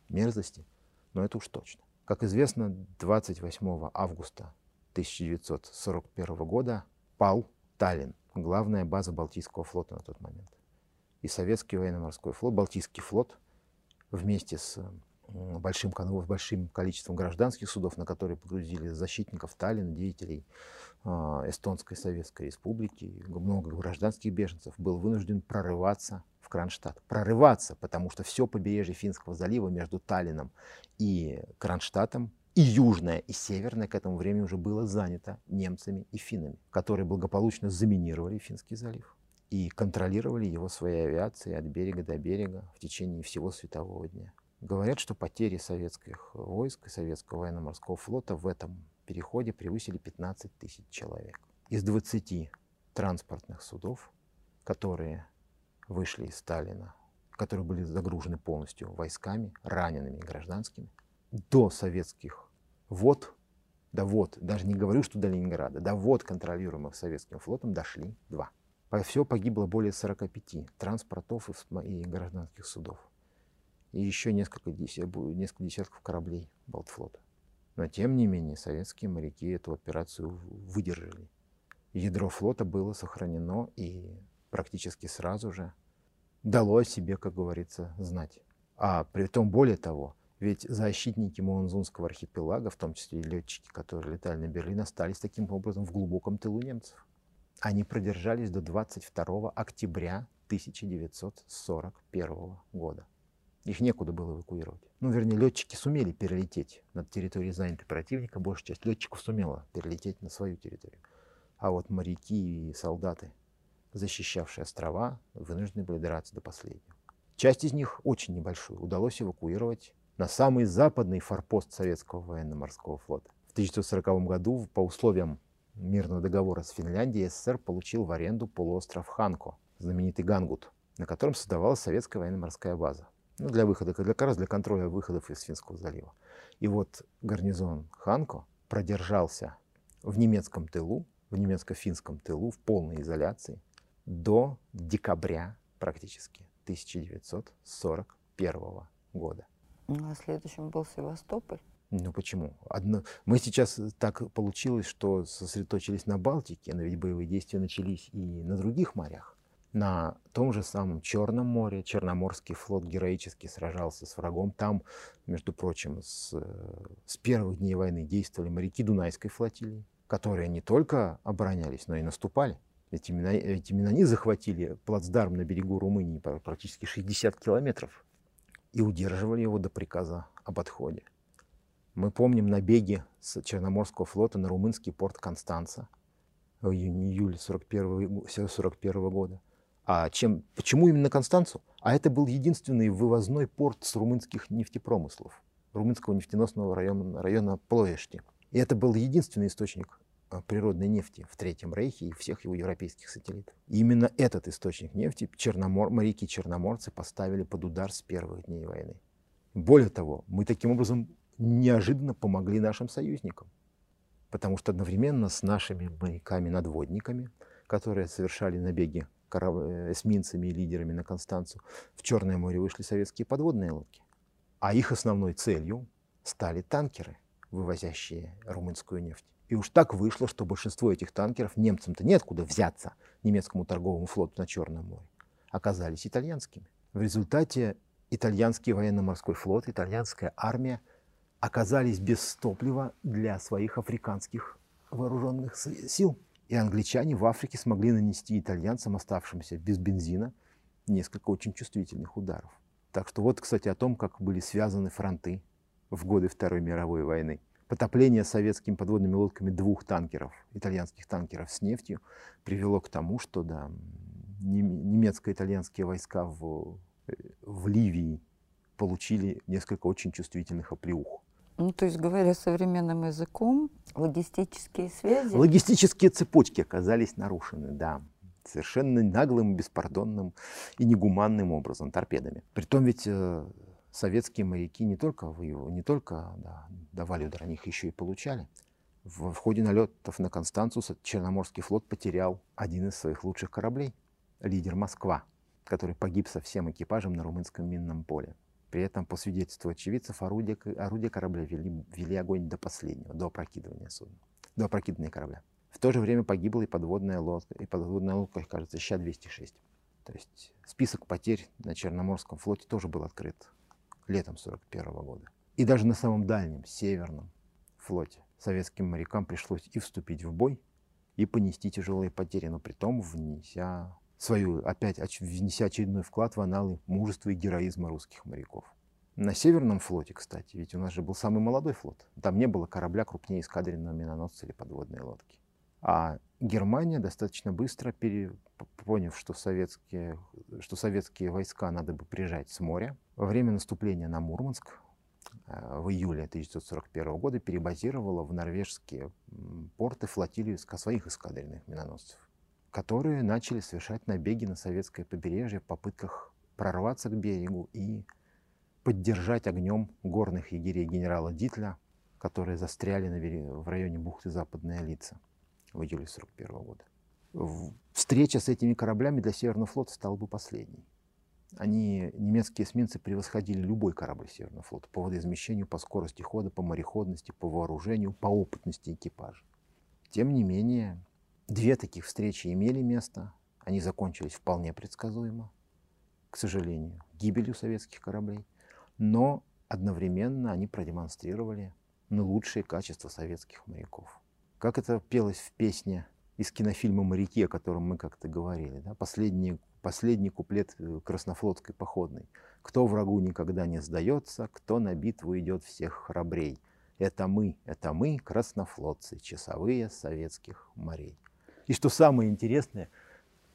мерзости, но это уж точно. Как известно, 28 августа 1941 года пал Таллин, главная база Балтийского флота на тот момент. И советский военно-морской флот, Балтийский флот, вместе с большим, большим количеством гражданских судов, на которые погрузили защитников Таллина, деятелей а, Эстонской Советской Республики, много гражданских беженцев, был вынужден прорываться в Кронштадт. Прорываться, потому что все побережье Финского залива между Таллином и Кронштадтом и южная, и северная к этому времени уже было занято немцами и финнами, которые благополучно заминировали Финский залив и контролировали его своей авиацией от берега до берега в течение всего светового дня. Говорят, что потери советских войск и советского военно-морского флота в этом переходе превысили 15 тысяч человек. Из 20 транспортных судов, которые вышли из Сталина, которые были загружены полностью войсками, ранеными гражданскими, до советских вод, да вот, даже не говорю, что до Ленинграда, до вод, контролируемых советским флотом, дошли два. Всего погибло более 45 транспортов и гражданских судов. И еще несколько, несколько десятков кораблей Балтфлота. Но тем не менее советские моряки эту операцию выдержали. Ядро флота было сохранено и практически сразу же дало о себе, как говорится, знать. А при том более того, ведь защитники Муанзунского архипелага, в том числе и летчики, которые летали на Берлин, остались таким образом в глубоком тылу немцев. Они продержались до 22 октября 1941 года. Их некуда было эвакуировать. Ну, вернее, летчики сумели перелететь над территорией занятой противника. Большая часть летчиков сумела перелететь на свою территорию. А вот моряки и солдаты, защищавшие острова, вынуждены были драться до последнего. Часть из них, очень небольшую, удалось эвакуировать на самый западный форпост советского военно-морского флота. В 1940 году по условиям мирного договора с Финляндией СССР получил в аренду полуостров Ханко, знаменитый Гангут, на котором создавалась советская военно-морская база. Ну, для выхода, как раз для контроля выходов из Финского залива. И вот гарнизон Ханко продержался в немецком тылу, в немецко-финском тылу, в полной изоляции до декабря практически 1941 года. Ну, а следующим был Севастополь. Ну почему? Одно... Мы сейчас э, так получилось, что сосредоточились на Балтике, но ведь боевые действия начались и на других морях. На том же самом Черном море Черноморский флот героически сражался с врагом. Там, между прочим, с, э, с первых дней войны действовали моряки Дунайской флотилии, которые не только оборонялись, но и наступали. Ведь именно, ведь именно они захватили плацдарм на берегу Румынии практически 60 километров и удерживали его до приказа об отходе. Мы помним набеги с Черноморского флота на румынский порт Констанца. в июне-июле 41 года. А чем, почему именно Констанцу? А это был единственный вывозной порт с румынских нефтепромыслов, румынского нефтеносного района, района Плоешти. И это был единственный источник природной нефти в Третьем Рейхе и всех его европейских сателлитов. И именно этот источник нефти Черномор, моряки-черноморцы поставили под удар с первых дней войны. Более того, мы таким образом неожиданно помогли нашим союзникам. Потому что одновременно с нашими моряками-надводниками, которые совершали набеги э, эсминцами и лидерами на Констанцию, в Черное море вышли советские подводные лодки. А их основной целью стали танкеры, вывозящие румынскую нефть. И уж так вышло, что большинство этих танкеров, немцам-то неоткуда взяться немецкому торговому флоту на Черном море, оказались итальянскими. В результате итальянский военно-морской флот, итальянская армия оказались без топлива для своих африканских вооруженных сил. И англичане в Африке смогли нанести итальянцам, оставшимся без бензина, несколько очень чувствительных ударов. Так что вот, кстати, о том, как были связаны фронты в годы Второй мировой войны. Потопление советскими подводными лодками двух танкеров, итальянских танкеров с нефтью, привело к тому, что да, немецко-итальянские войска в, в Ливии получили несколько очень чувствительных оплеух. Ну, то есть, говоря современным языком, логистические связи... Логистические цепочки оказались нарушены, да. Совершенно наглым, беспардонным и негуманным образом, торпедами. Притом ведь э, советские моряки не только, не только да, давали удар, они их еще и получали. В, в ходе налетов на Констанцию Черноморский флот потерял один из своих лучших кораблей, лидер Москва, который погиб со всем экипажем на румынском минном поле. При этом, по свидетельству очевидцев, орудия, орудия корабля вели, вели огонь до последнего, до опрокидывания судна, до опрокидывания корабля. В то же время погибла и подводная лодка, и подводная лодка, кажется, Ща-206. То есть список потерь на Черноморском флоте тоже был открыт летом 41 года. И даже на самом дальнем, северном флоте советским морякам пришлось и вступить в бой, и понести тяжелые потери, но при том внеся свою, опять внеся очередной вклад в аналы мужества и героизма русских моряков. На Северном флоте, кстати, ведь у нас же был самый молодой флот. Там не было корабля крупнее эскадренного миноносца или подводной лодки. А Германия достаточно быстро, поняв, что советские, что советские войска надо бы прижать с моря, во время наступления на Мурманск э, в июле 1941 года перебазировала в норвежские порты флотилию своих эскадренных миноносцев, которые начали совершать набеги на советское побережье в попытках прорваться к берегу и поддержать огнем горных егерей генерала Дитля, которые застряли в районе бухты Западная Лица в июле 1941 года. Встреча с этими кораблями для Северного флота стала бы последней. Они, немецкие эсминцы, превосходили любой корабль Северного флота по водоизмещению, по скорости хода, по мореходности, по вооружению, по опытности экипажа. Тем не менее, две таких встречи имели место. Они закончились вполне предсказуемо, к сожалению, гибелью советских кораблей. Но одновременно они продемонстрировали наилучшие качества советских моряков. Как это пелось в песне из кинофильма «Моряки», о котором мы как-то говорили. Да? Последний, последний куплет э, краснофлотской походной. «Кто врагу никогда не сдается, кто на битву идет всех храбрей. Это мы, это мы, краснофлотцы, часовые советских морей». И что самое интересное,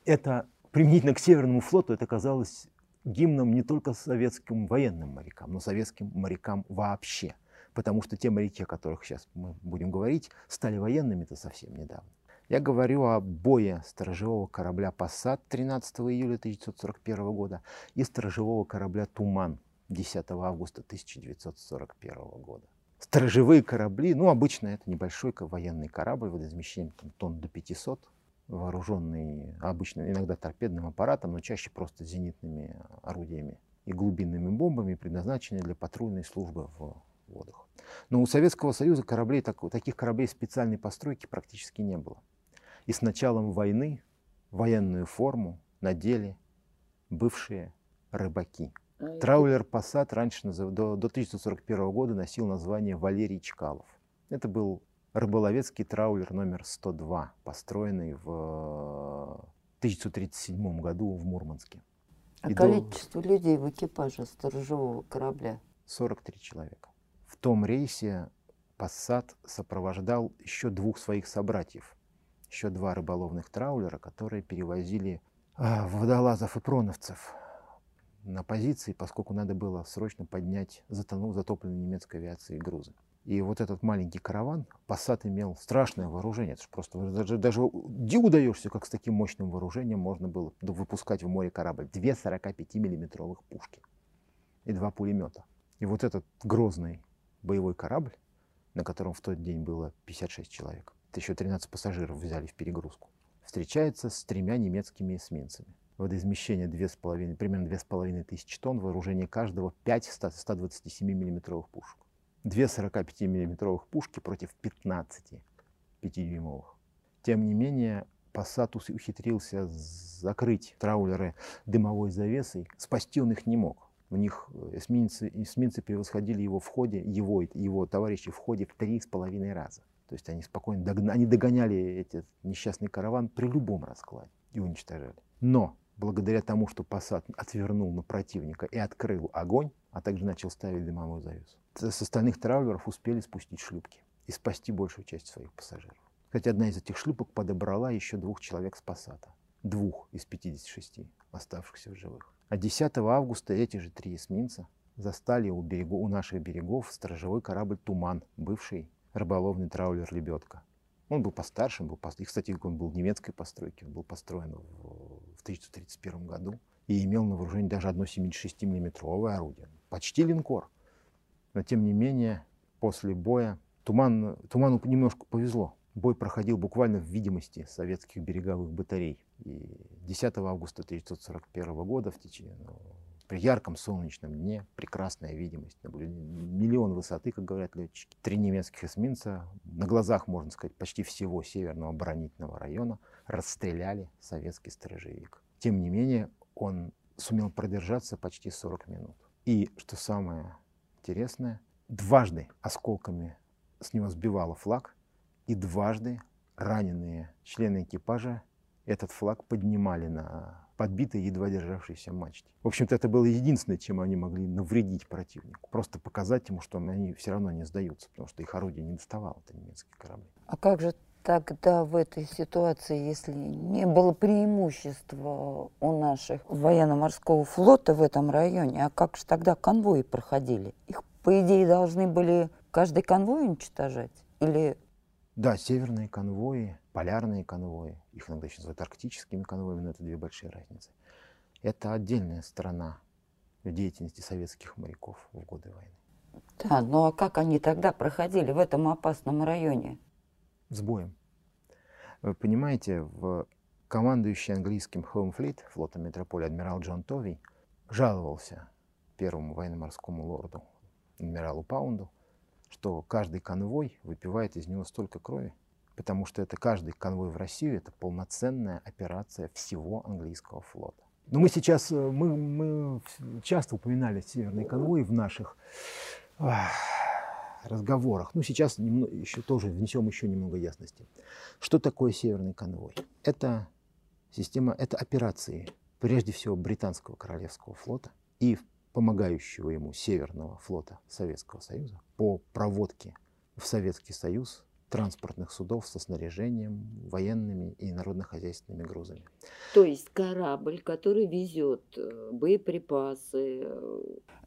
это применительно к Северному флоту это казалось гимном не только советским военным морякам, но советским морякам вообще. Потому что те моряки, о которых сейчас мы будем говорить, стали военными-то совсем недавно. Я говорю о бое сторожевого корабля «Пассат» 13 июля 1941 года и сторожевого корабля «Туман» 10 августа 1941 года. Сторожевые корабли, ну, обычно это небольшой военный корабль, водоизмещением там, тонн до 500, вооруженный обычно иногда торпедным аппаратом, но чаще просто зенитными орудиями и глубинными бомбами, предназначенные для патрульной службы в водах. Но у Советского Союза кораблей, так, таких кораблей специальной постройки практически не было. И с началом войны военную форму надели бывшие рыбаки. А Траулер Пассат раньше, до, до 1941 года, носил название Валерий Чкалов. Это был рыболовецкий траулер номер 102, построенный в 1937 году в Мурманске. А И количество до... людей в экипаже сторожевого корабля? 43 человека. В том рейсе Пассат сопровождал еще двух своих собратьев еще два рыболовных траулера, которые перевозили а, водолазов и проновцев на позиции, поскольку надо было срочно поднять затонул, затопленные немецкой авиацией грузы. И вот этот маленький караван, Пассат имел страшное вооружение. Это же просто даже, даже диву даешься, как с таким мощным вооружением можно было выпускать в море корабль. Две 45-миллиметровых пушки и два пулемета. И вот этот грозный боевой корабль, на котором в тот день было 56 человек, еще 13 пассажиров взяли в перегрузку, встречается с тремя немецкими эсминцами. Водоизмещение 2,5, примерно 2,5 тысячи тонн, вооружение каждого 5 127 миллиметровых пушек. Две 45 миллиметровых пушки против 15 5-дюймовых. Тем не менее, Пассатус ухитрился закрыть траулеры дымовой завесой. Спасти он их не мог. У них э, эсминцы, эсминцы превосходили его в ходе, его, его товарищи в ходе в три с половиной раза. То есть они спокойно догнали, они догоняли этот несчастный караван при любом раскладе и уничтожали. Но благодаря тому, что Пассат отвернул на противника и открыл огонь, а также начал ставить дымовую завесу, с остальных траулеров успели спустить шлюпки и спасти большую часть своих пассажиров. Хотя одна из этих шлюпок подобрала еще двух человек с Пассата. Двух из 56 оставшихся в живых. А 10 августа эти же три эсминца застали у, берегу, у наших берегов сторожевой корабль «Туман», бывший рыболовный траулер «Лебедка». Он был постарше, он был, и, кстати, он был немецкой постройки, он был построен в 1931 году и имел на вооружении даже одно 76 миллиметровое орудие. Почти линкор. Но тем не менее, после боя туман, Туману немножко повезло. Бой проходил буквально в видимости советских береговых батарей. И 10 августа 1941 года в течение, ну, при ярком солнечном дне, прекрасная видимость, миллион высоты, как говорят летчики, три немецких эсминца, на глазах, можно сказать, почти всего северного оборонительного района расстреляли советский сторожевик. Тем не менее, он сумел продержаться почти 40 минут. И, что самое интересное, дважды осколками с него сбивало флаг, и дважды раненые члены экипажа этот флаг поднимали на подбитой, едва державшейся мачте. В общем-то, это было единственное, чем они могли навредить противнику. Просто показать ему, что они все равно не сдаются, потому что их орудие не доставало, это немецкие корабли. А как же тогда в этой ситуации, если не было преимущества у наших военно-морского флота в этом районе, а как же тогда конвои проходили? Их, по идее, должны были каждый конвой уничтожать? Или... Да, северные конвои, полярные конвои, их иногда еще называют арктическими конвоями, но это две большие разницы. Это отдельная сторона деятельности советских моряков в годы войны. Да, ну а как они тогда проходили в этом опасном районе? с боем. Вы понимаете, в командующий английским Fleet, флотом метрополии адмирал Джон Тови, жаловался первому военно-морскому лорду, адмиралу Паунду, что каждый конвой выпивает из него столько крови, потому что это каждый конвой в Россию, это полноценная операция всего английского флота. Но мы сейчас, э, мы, мы часто упоминали северные конвои в наших разговорах. Ну, сейчас немного, еще тоже внесем еще немного ясности. Что такое Северный конвой? Это система, это операции, прежде всего, британского королевского флота и помогающего ему Северного флота Советского Союза по проводке в Советский Союз транспортных судов со снаряжением, военными и народно-хозяйственными грузами. То есть корабль, который везет э, боеприпасы,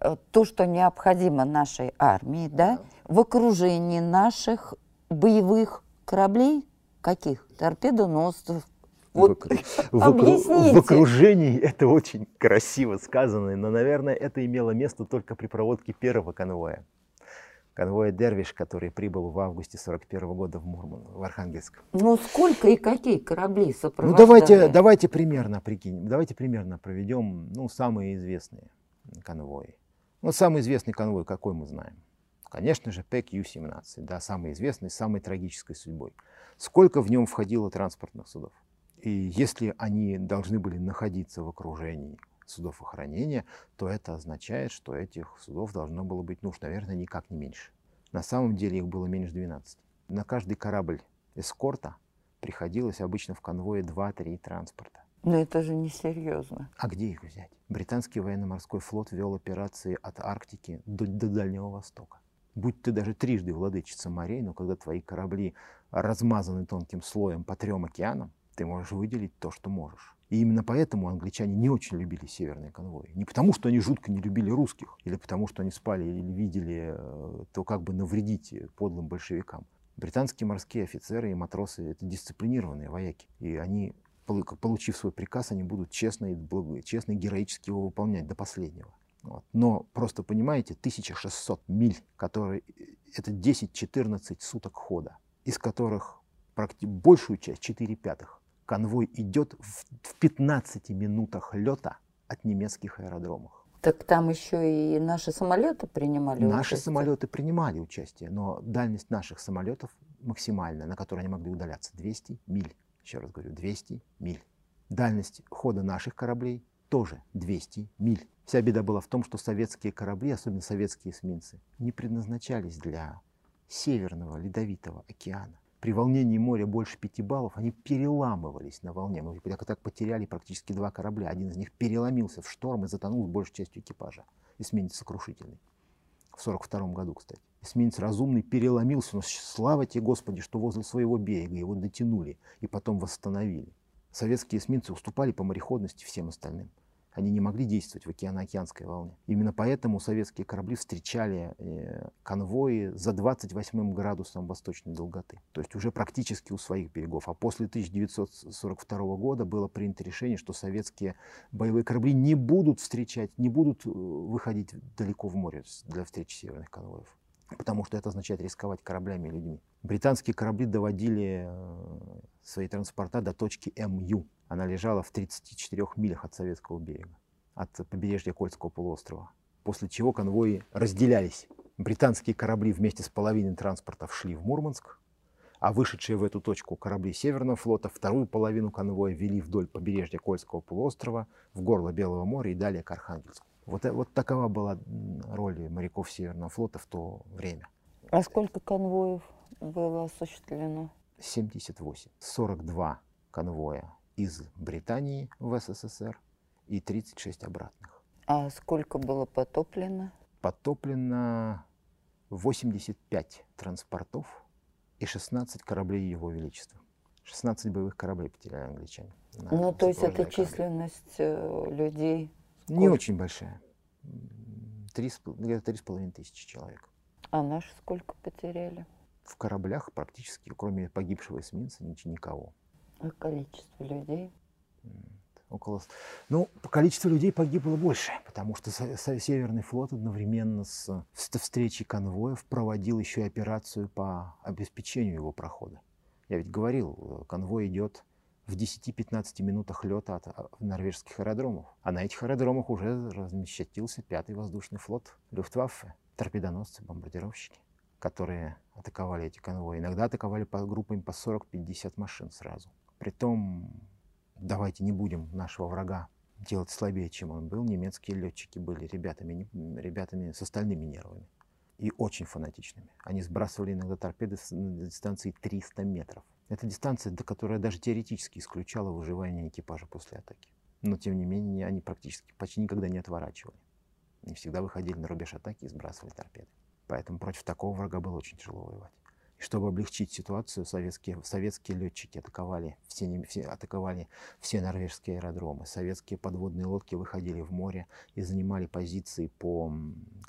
э, то, что необходимо нашей армии, да, в окружении наших боевых кораблей, каких? Торпедоносцев, вот в, в, в окружении это очень красиво сказано, но, наверное, это имело место только при проводке первого конвоя конвоя Дервиш, который прибыл в августе 41 года в Мурман, в Архангельск. Ну сколько и какие корабли сопровождали? Ну давайте, давайте примерно прикинем, давайте примерно проведем ну, самые известные конвои. Ну самый известный конвой, какой мы знаем? Конечно же, ПЭК Ю-17, да, самый известный, с самой трагической судьбой. Сколько в нем входило транспортных судов? И если они должны были находиться в окружении судов охранения, то это означает, что этих судов должно было быть, ну уж, наверное, никак не меньше. На самом деле их было меньше 12. На каждый корабль эскорта приходилось обычно в конвое 2-3 транспорта. Но это же несерьезно. А где их взять? Британский военно-морской флот вел операции от Арктики до, до Дальнего Востока. Будь ты даже трижды владычица морей, но когда твои корабли размазанный тонким слоем по трем океанам, ты можешь выделить то, что можешь. И именно поэтому англичане не очень любили северные конвои. Не потому, что они жутко не любили русских, или потому, что они спали или видели э, то, как бы навредить подлым большевикам. Британские морские офицеры и матросы — это дисциплинированные вояки. И они, получив свой приказ, они будут честно и, честно и героически его выполнять до последнего. Вот. Но просто понимаете, 1600 миль, которые это 10-14 суток хода, из которых большую часть, 4 пятых, конвой идет в 15 минутах лета от немецких аэродромов. Так там еще и наши самолеты принимали наши участие? Наши самолеты принимали участие, но дальность наших самолетов максимальная, на которой они могли удаляться, 200 миль. Еще раз говорю, 200 миль. Дальность хода наших кораблей тоже 200 миль. Вся беда была в том, что советские корабли, особенно советские эсминцы, не предназначались для Северного Ледовитого океана при волнении моря больше пяти баллов, они переламывались на волне. Мы так потеряли практически два корабля. Один из них переломился в шторм и затонул с большей частью экипажа. Эсминец сокрушительный. В 42 году, кстати. Эсминец разумный переломился, но слава тебе, Господи, что возле своего берега его дотянули и потом восстановили. Советские эсминцы уступали по мореходности всем остальным. Они не могли действовать в океано-океанской волне. Именно поэтому советские корабли встречали э, конвои за 28 градусом восточной долготы. То есть уже практически у своих берегов. А после 1942 года было принято решение, что советские боевые корабли не будут встречать, не будут э, выходить далеко в море для встречи северных конвоев потому что это означает рисковать кораблями и людьми. Британские корабли доводили э, свои транспорта до точки МЮ. Она лежала в 34 милях от советского берега, от побережья Кольского полуострова. После чего конвои разделялись. Британские корабли вместе с половиной транспортов шли в Мурманск, а вышедшие в эту точку корабли Северного флота вторую половину конвоя вели вдоль побережья Кольского полуострова в горло Белого моря и далее к Архангельску. Вот, э, вот такова была роль моряков Северного флота в то время. А сколько конвоев было осуществлено? 78. 42 конвоя из Британии в СССР и 36 обратных. А сколько было потоплено? Потоплено 85 транспортов и 16 кораблей Его Величества. 16 боевых кораблей потеряли англичане. Ну, то есть это численность э, людей Сколько? Не очень большая. Где-то три с половиной тысячи человек. А наши сколько потеряли? В кораблях практически, кроме погибшего эсминца, ничего, никого. Количество людей? Около... Ну, количество людей погибло больше, потому что Северный флот одновременно с встречей конвоев проводил еще и операцию по обеспечению его прохода. Я ведь говорил, э, конвой идет в 10-15 минутах лета от а, норвежских аэродромов. А на этих аэродромах уже размещался пятый воздушный флот Люфтваффе, торпедоносцы, бомбардировщики, которые атаковали эти конвои. Иногда атаковали по группам по 40-50 машин сразу. Притом, давайте не будем нашего врага делать слабее, чем он был. Немецкие летчики были ребятами, ребятами с остальными нервами и очень фанатичными. Они сбрасывали иногда торпеды на дистанции 300 метров. Это дистанция, до которой даже теоретически исключала выживание экипажа после атаки. Но, тем не менее, они практически почти никогда не отворачивали. Они всегда выходили на рубеж атаки и сбрасывали торпеды. Поэтому против такого врага было очень тяжело воевать. Чтобы облегчить ситуацию, советские, советские летчики атаковали все, все, атаковали все норвежские аэродромы. Советские подводные лодки выходили в море и занимали позиции по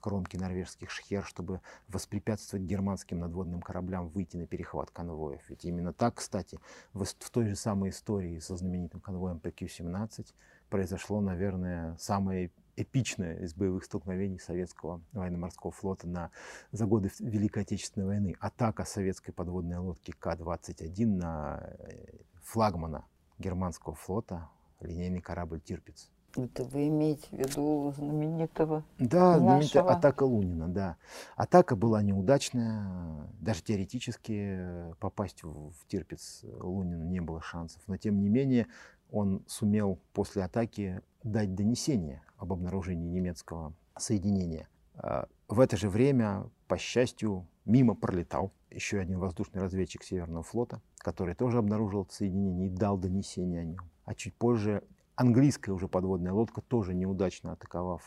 кромке норвежских шхер, чтобы воспрепятствовать германским надводным кораблям выйти на перехват конвоев. Ведь именно так, кстати, в, в той же самой истории со знаменитым конвоем ПК-17 произошло, наверное, самое эпичное из боевых столкновений советского военно-морского флота на, за годы Великой Отечественной войны. Атака советской подводной лодки К-21 на э, флагмана германского флота, линейный корабль «Тирпиц». Это вы имеете в виду знаменитого Да, знаменитая атака Лунина, да. Атака была неудачная, даже теоретически э, попасть в, в Тирпиц Лунина не было шансов. Но тем не менее он сумел после атаки дать донесение об обнаружении немецкого соединения. А, в это же время, по счастью, мимо пролетал еще один воздушный разведчик Северного флота, который тоже обнаружил это соединение и дал донесение о нем. А чуть позже английская уже подводная лодка, тоже неудачно атаковав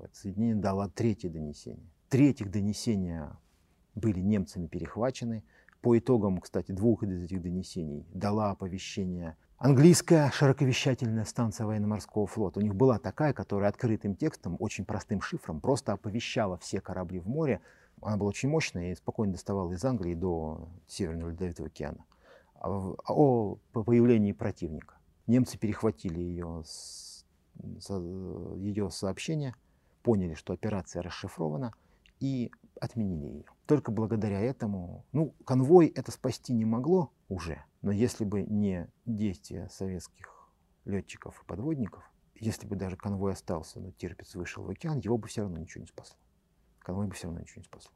это соединение, дала третье донесение. Три этих донесения были немцами перехвачены. по итогам, кстати, двух из этих донесений дала оповещение английская широковещательная станция военно-морского флота. У них была такая, которая открытым текстом, очень простым шифром, просто оповещала все корабли в море. Она была очень мощная и спокойно доставала из Англии до Северного Ледовитого океана о появлении противника. Немцы перехватили ее, ее сообщение, поняли, что операция расшифрована и отменили ее. Только благодаря этому, ну, конвой это спасти не могло уже, но если бы не действия советских летчиков и подводников, если бы даже конвой остался, но Тирпиц вышел в океан, его бы все равно ничего не спасло. Конвой бы все равно ничего не спасло.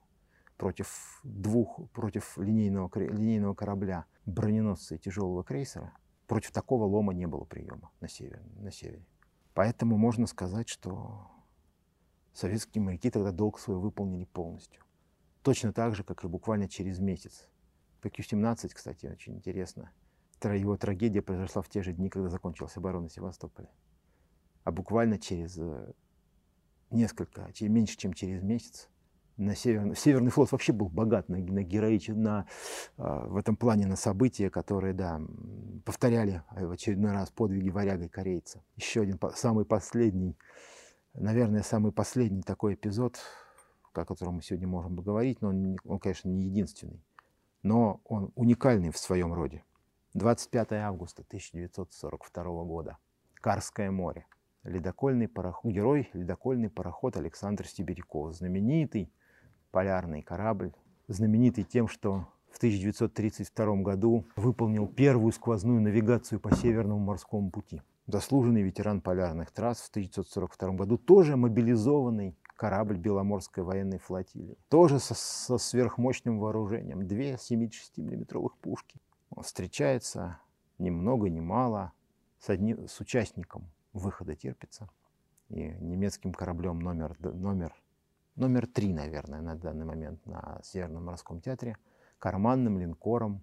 Против двух, против линейного, линейного корабля, броненосца и тяжелого крейсера, против такого лома не было приема на севере. На севере. Поэтому можно сказать, что советские моряки тогда долг свой выполнили полностью. Точно так же, как и буквально через месяц. По Q-17, кстати, очень интересно. Его трагедия произошла в те же дни, когда закончилась оборона Севастополя. А буквально через э, несколько, меньше, чем через месяц, на Северный, Северный флот вообще был богат на, на героич, на, э, в этом плане на события, которые, да, повторяли в очередной раз подвиги варяга и корейца. Еще один, самый последний, наверное, самый последний такой эпизод, о котором мы сегодня можем поговорить, но он, он, конечно, не единственный, но он уникальный в своем роде. 25 августа 1942 года. Карское море. Ледокольный пароход, герой ледокольный пароход Александр Сибиряков, знаменитый полярный корабль, знаменитый тем, что в 1932 году выполнил первую сквозную навигацию по Северному морскому пути. Заслуженный ветеран полярных трасс в 1942 году, тоже мобилизованный корабль Беломорской военной флотилии. Тоже со, со сверхмощным вооружением. Две 76 миллиметровых пушки. Он встречается ни много ни мало с, одним, с участником выхода Терпица и немецким кораблем номер, номер, номер три, наверное, на данный момент на Северном морском театре, карманным линкором,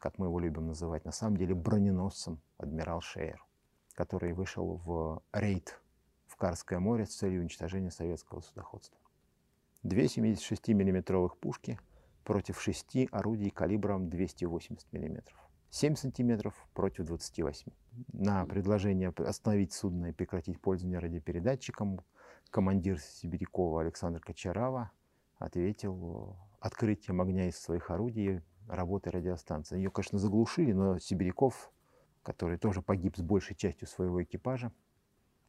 как мы его любим называть, на самом деле броненосцем адмирал Шейер, который вышел в рейд Карское море с целью уничтожения советского судоходства. Две 76 миллиметровых пушки против шести орудий калибром 280 миллиметров. 7 сантиметров против 28. На предложение остановить судно и прекратить пользование радиопередатчиком командир Сибирякова Александр Кочарава ответил открытием огня из своих орудий работы радиостанции. Ее, конечно, заглушили, но Сибиряков, который тоже погиб с большей частью своего экипажа,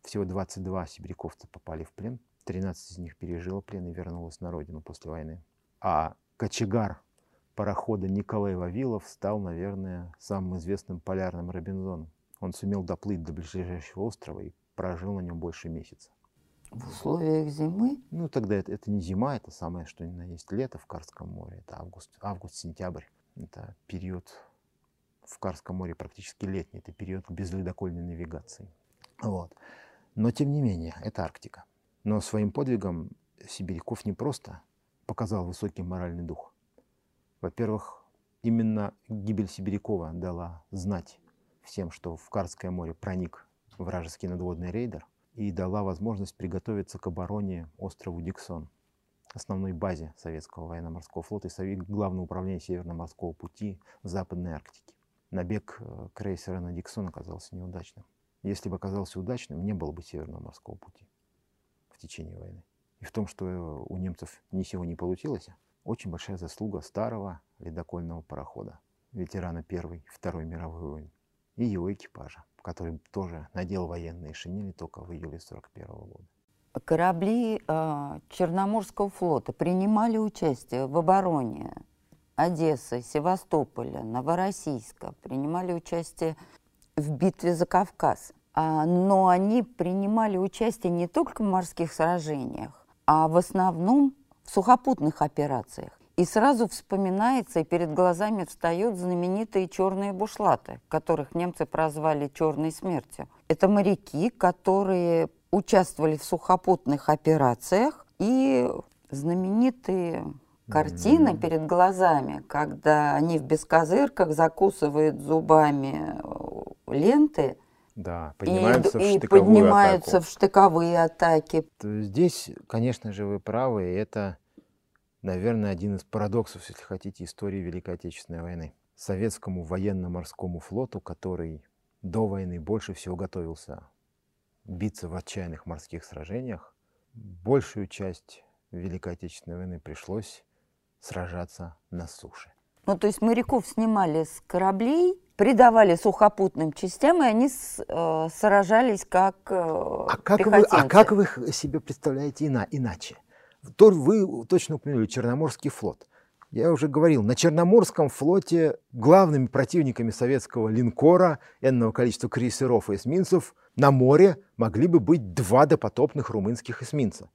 всего 22 сибиряковца попали в плен, 13 из них пережило плен и вернулось на родину после войны. А кочегар парохода Николай Вавилов стал, наверное, самым известным полярным Робинзоном. Он сумел доплыть до ближайшего острова и прожил на нем больше месяца. В условиях зимы? Ну, тогда это, это не зима, это самое, что ни на есть лето в Карском море. Это август, август-сентябрь. Это период в Карском море практически летний. Это период безледокольной навигации. Вот. Но, тем не менее, это Арктика. Но своим подвигом Сибиряков не просто показал высокий моральный дух. Во-первых, именно гибель Сибирякова дала знать всем, что в Карское море проник вражеский надводный рейдер и дала возможность приготовиться к обороне острову Диксон, основной базе советского военно-морского флота и главного управления Северно-морского пути в Западной Арктике. Набег э, крейсера на Диксон оказался неудачным. Если бы оказался удачным, не было бы Северного морского пути в течение войны. И в том, что э, у немцев ничего не получилось, очень большая заслуга старого ледокольного парохода, ветерана Первой и Второй мировой войны, и его экипажа, который тоже надел военные шинели только в июле 1941 года. Корабли э, Черноморского флота принимали участие в обороне Одессы, Севастополя, Новороссийска, принимали участие в битве за Кавказ. А, но они принимали участие не только в морских сражениях, а в основном в сухопутных операциях. И сразу вспоминается, и перед глазами встают знаменитые черные бушлаты, которых немцы прозвали «черной смертью». Это моряки, которые участвовали в сухопутных операциях, и знаменитые картины mm-hmm. перед глазами, когда они в бескозырках закусывают зубами э, ленты, да, поднимаются и, в и поднимаются атаку. в штыковые атаки. Здесь, конечно же, вы правы, это наверное, один из парадоксов, если хотите, истории Великой Отечественной войны. Советскому военно-морскому флоту, который до войны больше всего готовился биться в отчаянных морских сражениях, большую часть Великой Отечественной войны пришлось сражаться на суше. Ну, то есть моряков снимали с кораблей, придавали сухопутным частям, и они с, э, сражались как э, а как, вы, а как вы себе представляете ина, иначе? То вы точно упомянули Черноморский флот. Я уже говорил, на Черноморском флоте главными противниками советского линкора, энного количества крейсеров и эсминцев на море могли бы быть два допотопных румынских эсминца.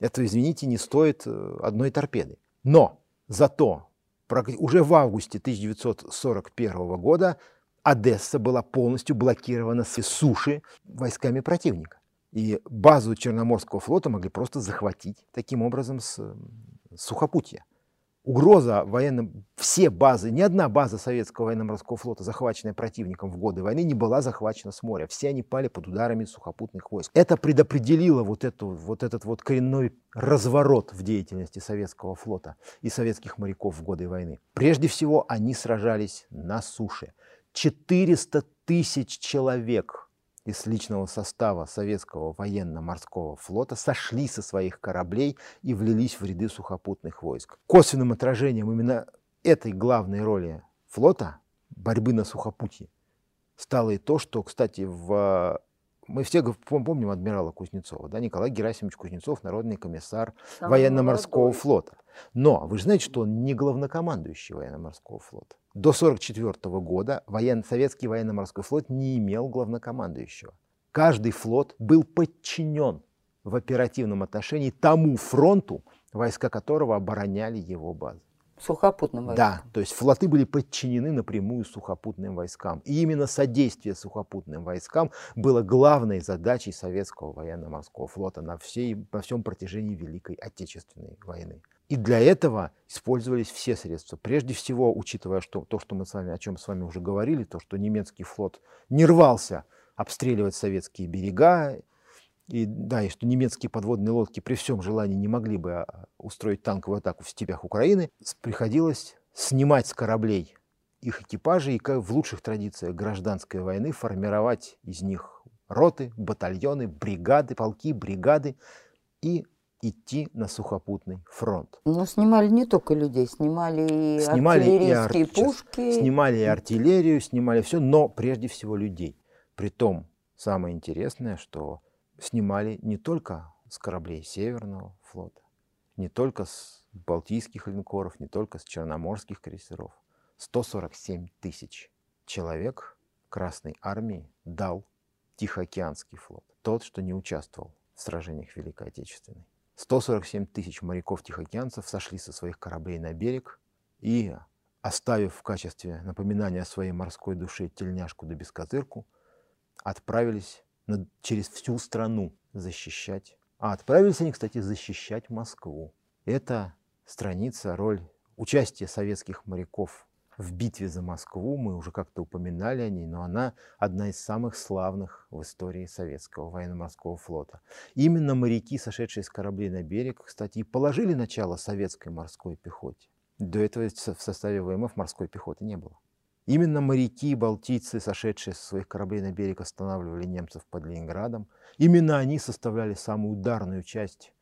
Это, извините, не стоит э, одной торпеды. Но зато уже в августе 1941 года Одесса была полностью блокирована с суши войсками противника. И базу Черноморского флота могли просто захватить таким образом с, сухопутья угроза военным, все базы, ни одна база советского военно-морского флота, захваченная противником в годы войны, не была захвачена с моря. Все они пали под ударами сухопутных войск. Это предопределило вот, эту, вот этот вот коренной разворот в деятельности советского флота и советских моряков в годы войны. Прежде всего, они сражались на суше. 400 тысяч человек из личного состава советского военно-морского флота сошли со своих кораблей и влились в ряды сухопутных войск. Косвенным отражением именно этой главной роли флота, борьбы на сухопутье, стало и то, что, кстати, в мы все помним адмирала Кузнецова, да, Николай Герасимович Кузнецов, народный комиссар военно-морского флота. Но вы же знаете, что он не главнокомандующий военно-морского флота. До 1944 года воен, советский военно-морской флот не имел главнокомандующего. Каждый флот был подчинен в оперативном отношении тому фронту, войска которого обороняли его базы. Сухопутным войскам. Да, то есть флоты были подчинены напрямую сухопутным войскам. И именно содействие сухопутным войскам было главной задачей советского военно-морского флота на, всей, на всем протяжении Великой Отечественной войны. И для этого использовались все средства. Прежде всего, учитывая что, то, что мы с вами, о чем с вами уже говорили, то, что немецкий флот не рвался обстреливать советские берега, и да, и что немецкие подводные лодки при всем желании не могли бы а, устроить танковую атаку в степях Украины, приходилось снимать с кораблей их экипажи и, как в лучших традициях гражданской войны, формировать из них роты, батальоны, бригады, полки, бригады и идти на сухопутный фронт. Но снимали не только людей, снимали и снимали артиллерийские и ар... пушки. Снимали и артиллерию, снимали все, но прежде всего людей. Притом, самое интересное, что снимали не только с кораблей Северного флота, не только с балтийских линкоров, не только с черноморских крейсеров. 147 тысяч человек Красной Армии дал Тихоокеанский флот, тот, что не участвовал в сражениях Великой Отечественной. 147 тысяч моряков-тихоокеанцев сошли со своих кораблей на берег и, оставив в качестве напоминания о своей морской душе тельняшку да бескозырку, отправились через всю страну защищать. А отправились они, кстати, защищать Москву. Это страница, роль участия советских моряков в битве за Москву. Мы уже как-то упоминали о ней, но она одна из самых славных в истории советского военно-морского флота. Именно моряки, сошедшие с кораблей на берег, кстати, и положили начало советской морской пехоте. До этого в составе ВМФ морской пехоты не было. Именно моряки балтийцы, сошедшие со своих кораблей на берег, останавливали немцев под Ленинградом. Именно они составляли самую ударную часть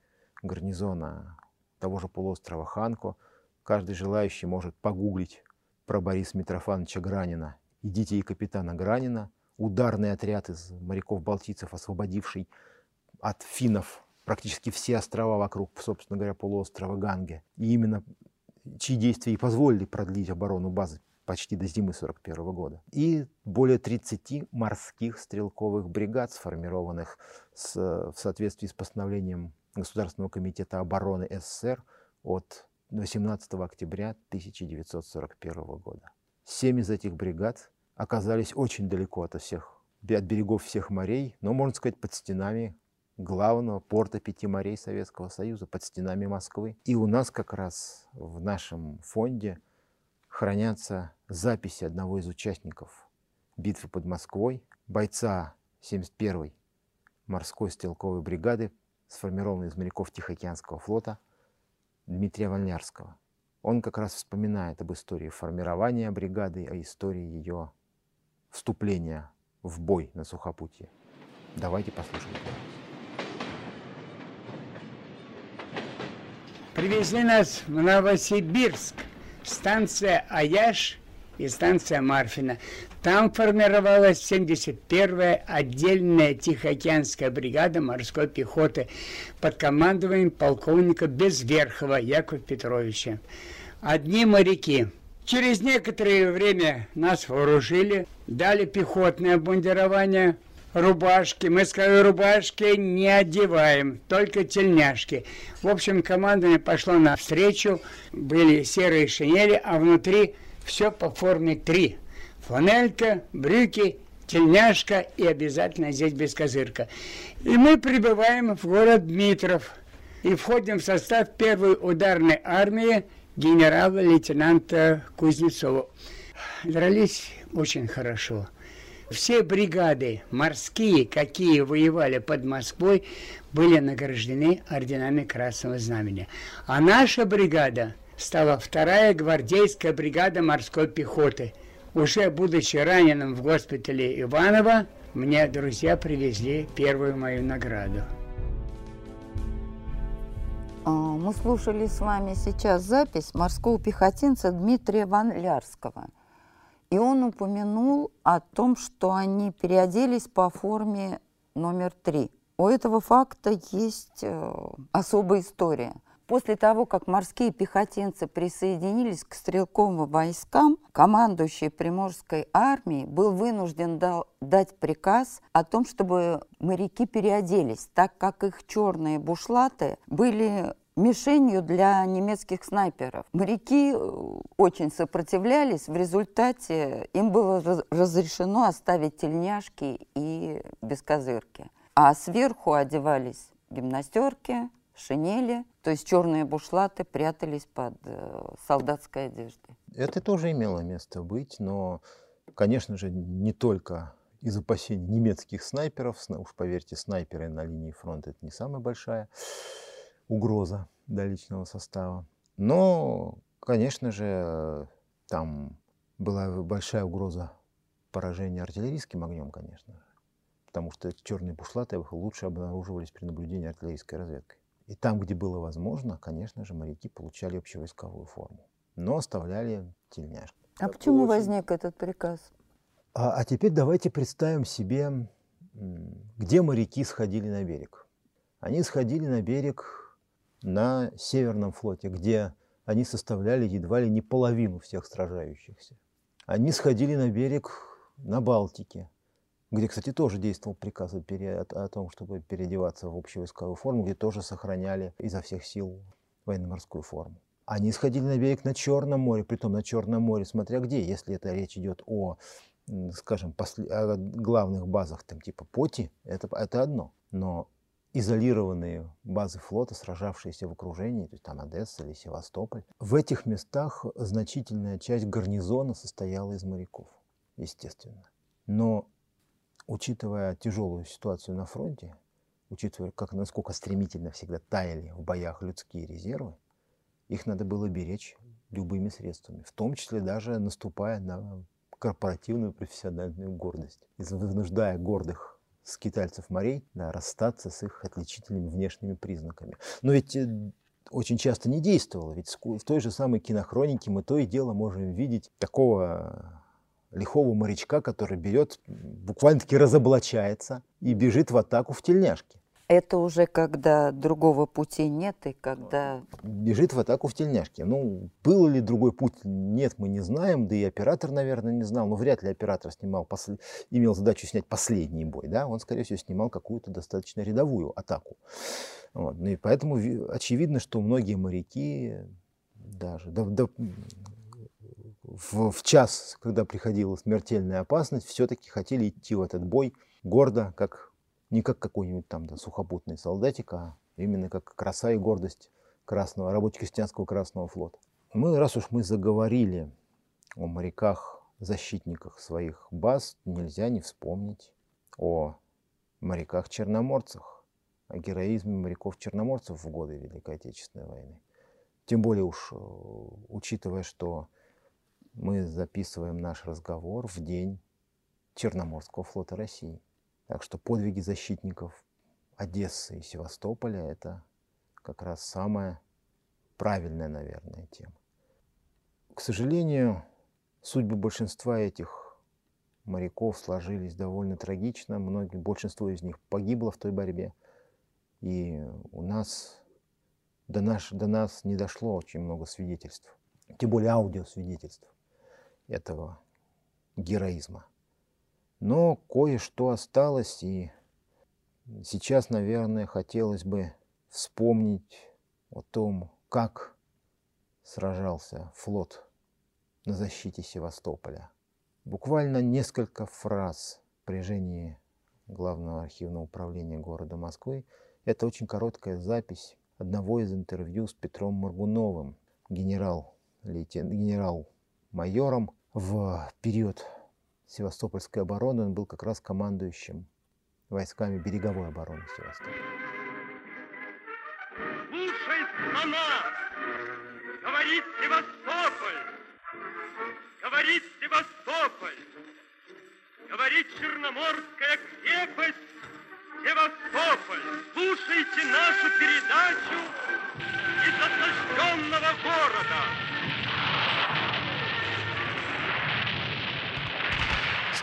гарнизона того же полуострова Ханко. Каждый желающий может погуглить про Бориса Митрофановича Гранина и детей капитана Гранина. Ударный отряд из моряков-балтийцев, освободивший от финнов практически все острова вокруг, собственно говоря, полуострова Ганге. И именно чьи действия и позволили продлить оборону базы почти до зимы 41 года. И более 30 морских стрелковых бригад, сформированных с, в соответствии с постановлением Государственного комитета обороны СССР от 18 октября 1941 года. Семь из этих бригад оказались очень далеко от всех, от берегов всех морей, но, можно сказать, под стенами главного порта пяти морей Советского Союза, под стенами Москвы. И у нас как раз в нашем фонде хранятся записи одного из участников битвы под Москвой, бойца 71-й морской стрелковой бригады, сформированной из моряков Тихоокеанского флота, Дмитрия Вальнярского. Он как раз вспоминает об истории формирования бригады, о истории ее вступления в бой на сухопутье. Давайте послушаем. Привезли нас в Новосибирск, станция Аяш и станция Марфина. Там формировалась 71-я отдельная Тихоокеанская бригада морской пехоты под командованием полковника Безверхова Якова Петровича. Одни моряки. Через некоторое время нас вооружили, дали пехотное обмундирование, рубашки. Мы сказали, рубашки не одеваем, только тельняшки. В общем, командование пошло навстречу, были серые шинели, а внутри все по форме три. Фланелька, брюки, тельняшка и обязательно здесь бескозырка. И мы прибываем в город Дмитров и входим в состав первой ударной армии генерала-лейтенанта Кузнецова. Дрались очень хорошо. Все бригады морские, какие воевали под Москвой, были награждены орденами Красного Знамени. А наша бригада стала вторая гвардейская бригада морской пехоты. Уже будучи раненым в госпитале Иванова, мне друзья привезли первую мою награду. А, мы слушали с вами сейчас запись морского пехотинца Дмитрия Ван Лярского. И он упомянул о том, что они переоделись по форме номер три. У этого факта есть э, особая история – После того, как морские пехотинцы присоединились к стрелковым войскам, командующий Приморской армией был вынужден дал, дать приказ о том, чтобы моряки переоделись, так как их черные бушлаты были мишенью для немецких снайперов. Моряки э, очень сопротивлялись, в результате им было разрешено оставить тельняшки и бескозырки. А сверху одевались гимнастерки, шинели, то есть черные бушлаты прятались под э, солдатской одеждой. Это тоже имело место быть, но, конечно же, не только из опасений немецких снайперов, уж поверьте, снайперы на линии фронта это не самая большая угроза для личного состава. Но, конечно же, там была большая угроза поражения артиллерийским огнем, конечно же, потому что черные бушлаты лучше обнаруживались при наблюдении артиллерийской разведкой. И там, где было возможно, конечно же, моряки получали общевойсковую форму, но оставляли тельняшки. А так почему очень... возник этот приказ? А, а теперь давайте представим себе, где моряки сходили на берег. Они сходили на берег на Северном флоте, где они составляли едва ли не половину всех сражающихся. Они сходили на берег на Балтике, где, кстати, тоже действовал приказ о, пере... о том, чтобы переодеваться в общевойсковую форму, где тоже сохраняли изо всех сил военно-морскую форму. Они сходили на берег на Черном море, притом на Черном море, смотря где, если это речь идет о, скажем, после, о главных базах, там типа Поти, это, это одно. Но изолированные базы флота, сражавшиеся в окружении, то есть там Одесса или Севастополь, в этих местах значительная часть гарнизона состояла из моряков, естественно. Но учитывая тяжелую ситуацию на фронте, учитывая, как, насколько стремительно всегда таяли в боях людские резервы, их надо было беречь любыми средствами, в том числе даже наступая на корпоративную профессиональную гордость, вынуждая гордых скитальцев морей да, расстаться с их отличительными внешними признаками. Но ведь э, очень часто не действовало, ведь в той же самой кинохронике мы то и дело можем видеть такого лихого морячка, который берет, буквально-таки разоблачается и бежит в атаку в тельняшке. Это уже когда другого пути нет и когда... Бежит в атаку в тельняшке. Ну, был ли другой путь, нет, мы не знаем, да и оператор, наверное, не знал. Но вряд ли оператор снимал, посл... имел задачу снять последний бой, да? Он, скорее всего, снимал какую-то достаточно рядовую атаку. Вот. Ну, и поэтому очевидно, что многие моряки даже, да, да, в, в час, когда приходила смертельная опасность, все-таки хотели идти в этот бой гордо, как не как какой-нибудь там да, сухопутный солдатик, а именно как краса и гордость красного, рабоче-крестьянского Красного флота. Мы, раз уж мы заговорили о моряках, защитниках своих баз, нельзя не вспомнить о моряках-черноморцах, о героизме моряков-черноморцев в годы Великой Отечественной войны. Тем более уж, э, учитывая, что мы записываем наш разговор в день Черноморского флота России. Так что подвиги защитников Одессы и Севастополя – это как раз самая правильная, наверное, тема. К сожалению, судьбы большинства этих моряков сложились довольно трагично. Многие, большинство из них погибло в той борьбе. И у нас до, наш, до нас не дошло очень много свидетельств, тем более аудиосвидетельств этого героизма. Но кое-что осталось, и сейчас, наверное, хотелось бы вспомнить о том, как сражался флот на защите Севастополя. Буквально несколько фраз при жении Главного архивного управления города Москвы. Это очень короткая запись одного из интервью с Петром Моргуновым, генерал, генерал-майором. В период Севастопольской обороны он был как раз командующим войсками береговой обороны Севастополя. Слушай, страна! Говорит Севастополь! Говорит Севастополь! Говорит Черноморская крепость Севастополь! Слушайте нашу передачу из осажденного города!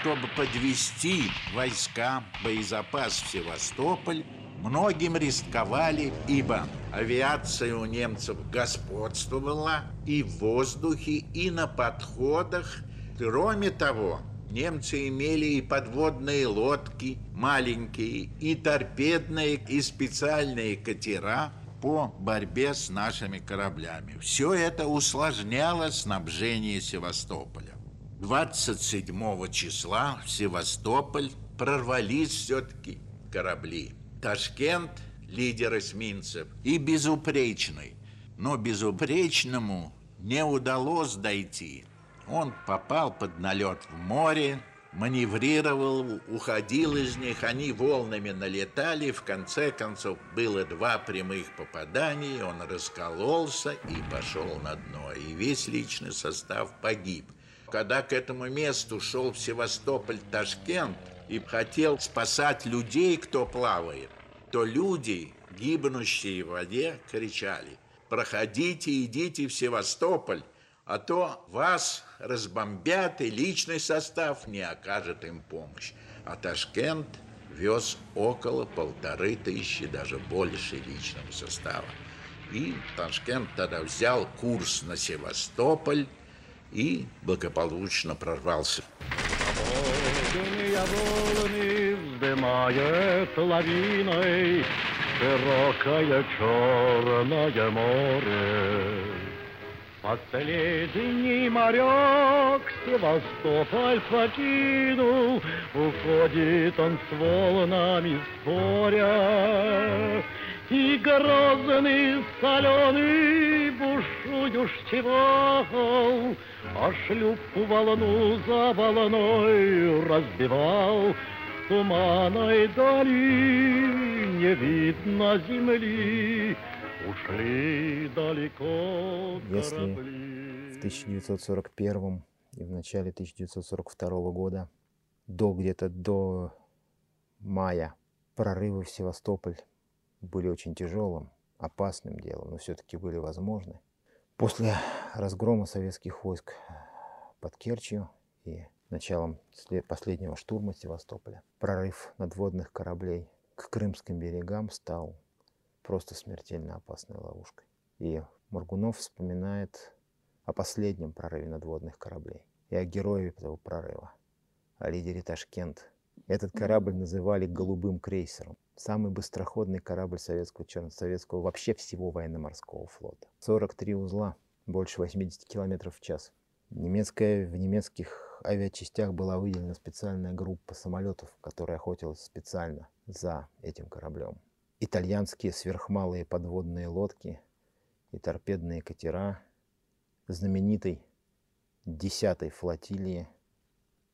Чтобы подвести войска, боезапас в Севастополь, многим рисковали, ибо авиация у немцев господствовала и в воздухе, и на подходах. Кроме того, немцы имели и подводные лодки маленькие, и торпедные, и специальные катера по борьбе с нашими кораблями. Все это усложняло снабжение Севастополя. 27 числа в Севастополь прорвались все-таки корабли. Ташкент, лидер эсминцев, и безупречный. Но безупречному не удалось дойти. Он попал под налет в море, маневрировал, уходил из них, они волнами налетали, в конце концов было два прямых попадания, он раскололся и пошел на дно, и весь личный состав погиб. Когда к этому месту шел в Севастополь Ташкент и хотел спасать людей, кто плавает, то люди, гибнущие в воде, кричали «Проходите, идите в Севастополь, а то вас разбомбят, и личный состав не окажет им помощь». А Ташкент вез около полторы тысячи, даже больше личного состава. И Ташкент тогда взял курс на Севастополь, и благополучно прорвался. лавиной Широкое черное море. Последний моряк Севастополь покинул, Уходит он с волнами споря. И грозный соленый бушую штивал, А шлюпку волну за волной разбивал, Туманной дали не видно земли, Ушли далеко Если корабли. в 1941 и в начале 1942 года, до где-то до мая, прорывы в Севастополь были очень тяжелым, опасным делом, но все-таки были возможны. После разгрома советских войск под Керчью и началом след- последнего штурма Севастополя, прорыв надводных кораблей к крымским берегам стал просто смертельно опасной ловушкой. И Моргунов вспоминает о последнем прорыве надводных кораблей и о герое этого прорыва, о лидере Ташкент. Этот корабль называли «голубым крейсером». Самый быстроходный корабль советского, советского вообще всего военно-морского флота. 43 узла, больше 80 километров в час. Немецкая, в немецких авиачастях была выделена специальная группа самолетов, которая охотилась специально за этим кораблем. Итальянские сверхмалые подводные лодки и торпедные катера знаменитой 10-й флотилии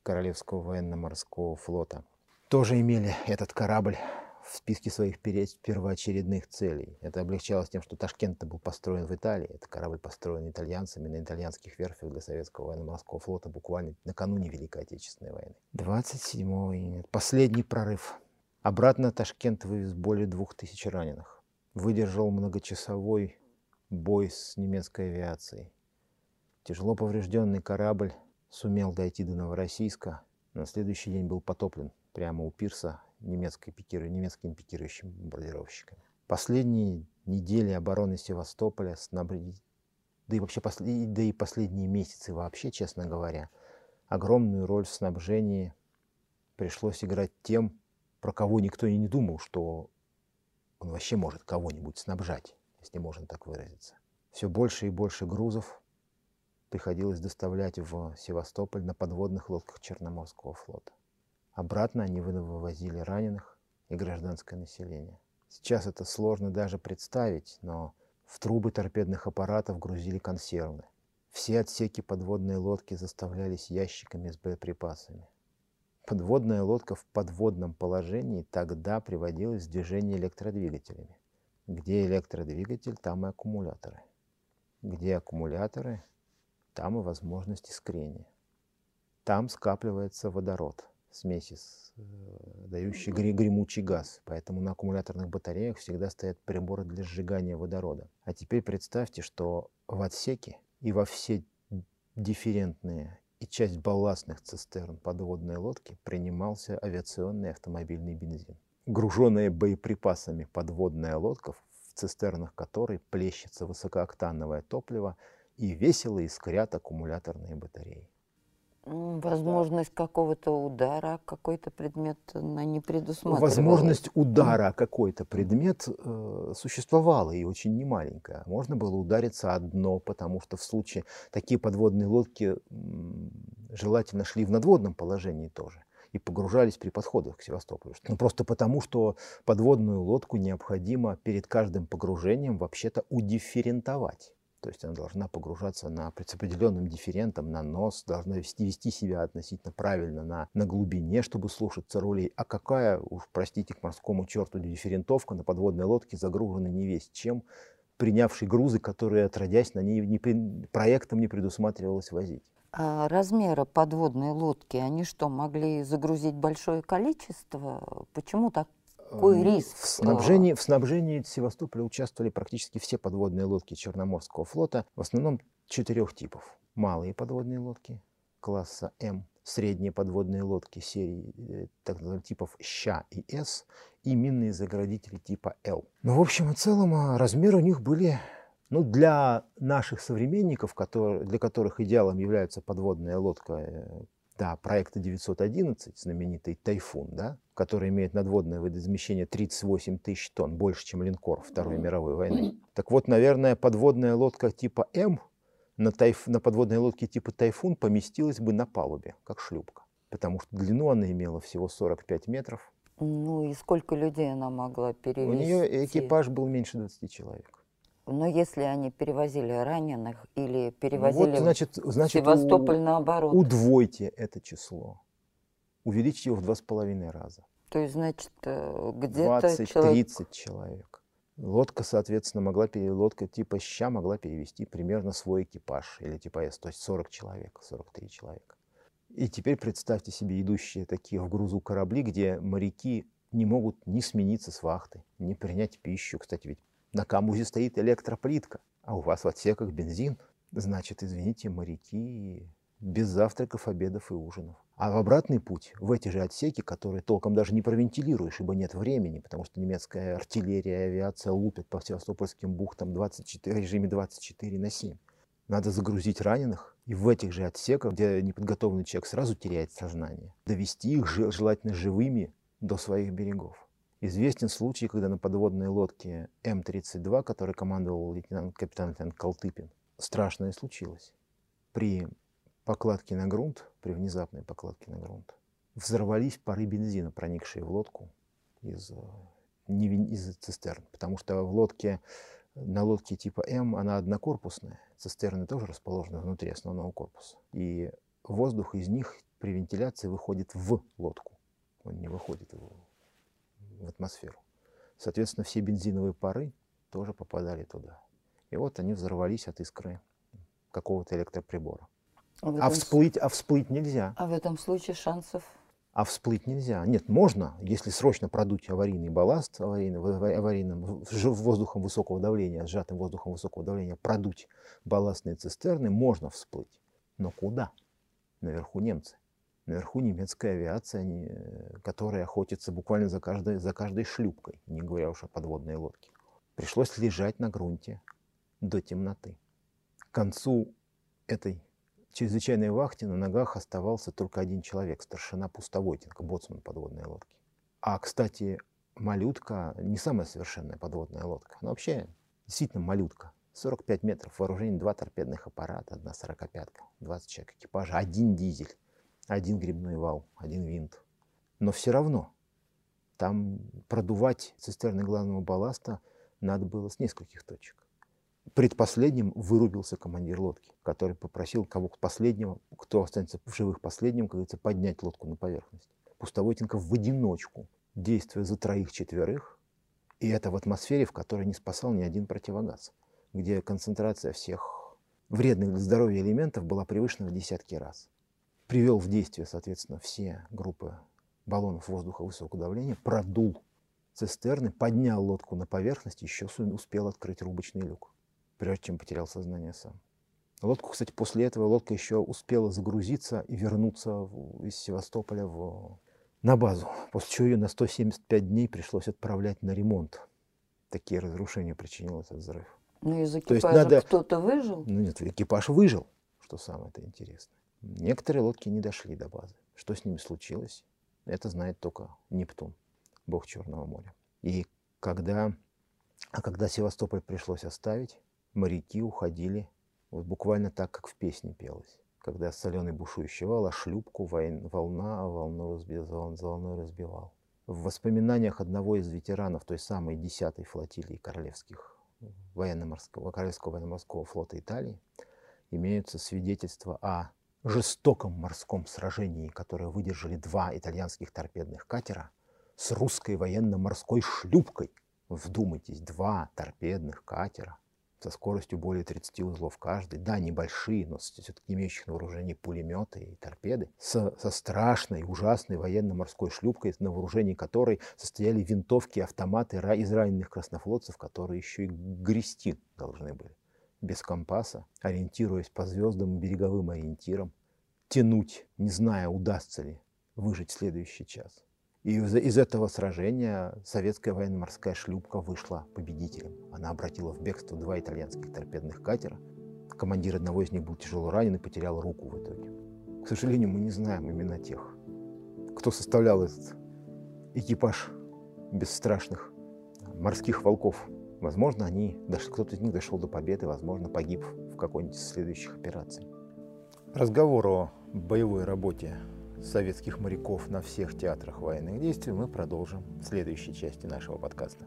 Королевского военно-морского флота тоже имели этот корабль в списке своих первоочередных целей. Это облегчалось тем, что Ташкент был построен в Италии. Это корабль построен итальянцами на итальянских верфях для советского военно-морского флота буквально накануне Великой Отечественной войны. 27 июня. Последний прорыв. Обратно Ташкент вывез более двух тысяч раненых. Выдержал многочасовой бой с немецкой авиацией. Тяжело поврежденный корабль сумел дойти до Новороссийска. На следующий день был потоплен прямо у пирса немецкой пикиру, немецкими пикирующими бомбардировщиками. Последние недели обороны Севастополя, снабдили, да и вообще послед, да и последние месяцы вообще, честно говоря, огромную роль в снабжении пришлось играть тем, про кого никто и не думал, что он вообще может кого-нибудь снабжать, если можно так выразиться. Все больше и больше грузов приходилось доставлять в Севастополь на подводных лодках Черноморского флота. Обратно они вывозили раненых и гражданское население. Сейчас это сложно даже представить, но в трубы торпедных аппаратов грузили консервы. Все отсеки подводной лодки заставлялись ящиками с боеприпасами. Подводная лодка в подводном положении тогда приводилась в движение электродвигателями. Где электродвигатель, там и аккумуляторы. Где аккумуляторы, там и возможность искрения. Там скапливается водород – смеси, э, дающей гремучий газ. Поэтому на аккумуляторных батареях всегда стоят приборы для сжигания водорода. А теперь представьте, что в отсеке и во все дифферентные и часть балластных цистерн подводной лодки принимался авиационный автомобильный бензин. Груженная боеприпасами подводная лодка, в цистернах которой плещется высокооктановое топливо и весело искрят аккумуляторные батареи. Возможность какого-то удара, какой-то предмет на не предусматривалась. Возможность удара какой-то предмет э, существовала и очень немаленькая. Можно было удариться одно, потому что в случае такие подводные лодки м, желательно шли в надводном положении тоже и погружались при подходах к Севастополю. Ну, просто потому, что подводную лодку необходимо перед каждым погружением вообще-то удифферентовать. То есть она должна погружаться на, с определенным дифферентом на нос, должна вести, вести себя относительно правильно на, на глубине, чтобы слушаться рулей. А какая, уж простите, к морскому черту дифферентовка на подводной лодке загружена не весь чем, принявший грузы, которые, отродясь, на ней не, проектом не предусматривалось возить. А размеры подводной лодки, они что, могли загрузить большое количество? Почему так какой риск? В снабжении, в снабжении Севастополя участвовали практически все подводные лодки Черноморского флота, в основном четырех типов. Малые подводные лодки класса М, средние подводные лодки серии э, так называемых типов Ща и С и минные заградители типа Л. Ну, в общем и целом, а, размеры у них были ну, для наших современников, которые, для которых идеалом является подводная лодка э, да, проекта 911, знаменитый «Тайфун», да, который имеет надводное водоизмещение 38 тысяч тонн, больше, чем линкор Второй мировой войны. Так вот, наверное, подводная лодка типа М на, тайф, на подводной лодке типа «Тайфун» поместилась бы на палубе, как шлюпка, потому что длину она имела всего 45 метров. Ну и сколько людей она могла перевести? У нее экипаж был меньше 20 человек. Но если они перевозили раненых или перевозили вот, значит, значит, Севастополь у, наоборот. Удвойте это число. Увеличьте его в два с половиной раза. То есть, значит, э, где-то 20-30 человек... человек. Лодка, соответственно, могла, лодка типа «Ща» могла перевести примерно свой экипаж, или типа «С», то есть 40 человек, 43 человека. И теперь представьте себе идущие такие в грузу корабли, где моряки не могут ни смениться с вахты, ни принять пищу. Кстати, ведь на камбузе стоит электроплитка, а у вас в отсеках бензин. Значит, извините, моряки без завтраков, обедов и ужинов. А в обратный путь, в эти же отсеки, которые толком даже не провентилируешь, ибо нет времени, потому что немецкая артиллерия и авиация лупят по севастопольским бухтам 24, режиме 24 на 7. Надо загрузить раненых, и в этих же отсеках, где неподготовленный человек сразу теряет сознание, довести их желательно живыми до своих берегов. Известен случай, когда на подводной лодке М-32, которой командовал лейтенант, капитан лейтенант Колтыпин, страшное случилось. При покладке на грунт, при внезапной покладке на грунт, взорвались пары бензина, проникшие в лодку из, э, не, из цистерн. Потому что в лодке, на лодке типа М она однокорпусная. Цистерны тоже расположены внутри основного корпуса. И воздух из них при вентиляции выходит в лодку. Он не выходит в в атмосферу. Соответственно, все бензиновые пары тоже попадали туда. И вот они взорвались от искры какого-то электроприбора. А А всплыть, а всплыть нельзя. а в этом случае шансов А всплыть нельзя. Нет, можно, если срочно продуть аварийный балласт аварийным ж- воздухом высокого давления, сжатым воздухом высокого давления, продуть балластные цистерны, можно всплыть. Но куда? Наверху немцы. Наверху немецкая авиация, э, которая охотится буквально за каждой, за каждой шлюпкой, не говоря уж о подводной лодке. Пришлось лежать на грунте до темноты. К концу этой чрезвычайной вахте на ногах оставался только один человек, старшина Пустовойтенко, боцман подводной лодки. А, кстати, малютка не самая совершенная подводная лодка. Она вообще действительно малютка. 45 метров, вооружение, два торпедных аппарата, одна сорокопятка, 20 человек экипажа, один дизель, один грибной вал, один винт. Но все равно там продувать цистерны главного балласта надо было с нескольких точек. Предпоследним вырубился командир лодки, который попросил кого последнего, кто останется в живых последним, как говорится, поднять лодку на поверхность. Пустовойтенко в одиночку, действуя за троих-четверых, и это в атмосфере, в которой не спасал ни один противогаз, где концентрация всех вредных для здоровья элементов была превышена в десятки раз. Привел в действие, соответственно, все группы баллонов воздуха высокого давления, продул цистерны, поднял лодку на поверхность, еще успел открыть рубочный люк, прежде чем потерял сознание сам. Лодку, кстати, после этого лодка еще успела загрузиться и вернуться из Севастополя в, на базу, после чего ее на 175 дней пришлось отправлять на ремонт. Такие разрушения причинил этот взрыв. ну, из есть экипажа надо- кто-то выжил? Ну нет, экипаж выжил, что самое это интересное. Некоторые лодки не дошли до базы. Что с ними случилось, это знает только Нептун, бог Черного моря. И когда, а когда Севастополь пришлось оставить, моряки уходили вот буквально так, как в песне пелось. Когда соленый бушующий вал, а шлюпку войн- волна, а волну разбивал, за волной разбивал. В воспоминаниях одного из ветеранов той самой 10-й флотилии королевских военно-морского, Королевского военно-морского флота Италии имеются свидетельства о жестоком морском сражении, которое выдержали два итальянских торпедных катера с русской военно-морской шлюпкой. Вдумайтесь, два торпедных катера со скоростью более 30 узлов каждый. Да, небольшие, но все-таки имеющих на вооружении пулеметы и торпеды. Со, со страшной, ужасной военно-морской шлюпкой, на вооружении которой состояли винтовки, автоматы из раненых краснофлотцев, которые еще и грести должны были. Без компаса, ориентируясь по звездам и береговым ориентирам, тянуть, не зная, удастся ли выжить следующий час. И из, из этого сражения советская военно-морская шлюпка вышла победителем. Она обратила в бегство два итальянских торпедных катера. Командир одного из них был тяжело ранен и потерял руку в итоге. К сожалению, мы не знаем имена тех, кто составлял этот экипаж бесстрашных морских волков. Возможно, они, кто-то из них дошел до победы, возможно, погиб в какой-нибудь из следующих операций. Разговор о боевой работе советских моряков на всех театрах военных действий мы продолжим в следующей части нашего подкаста.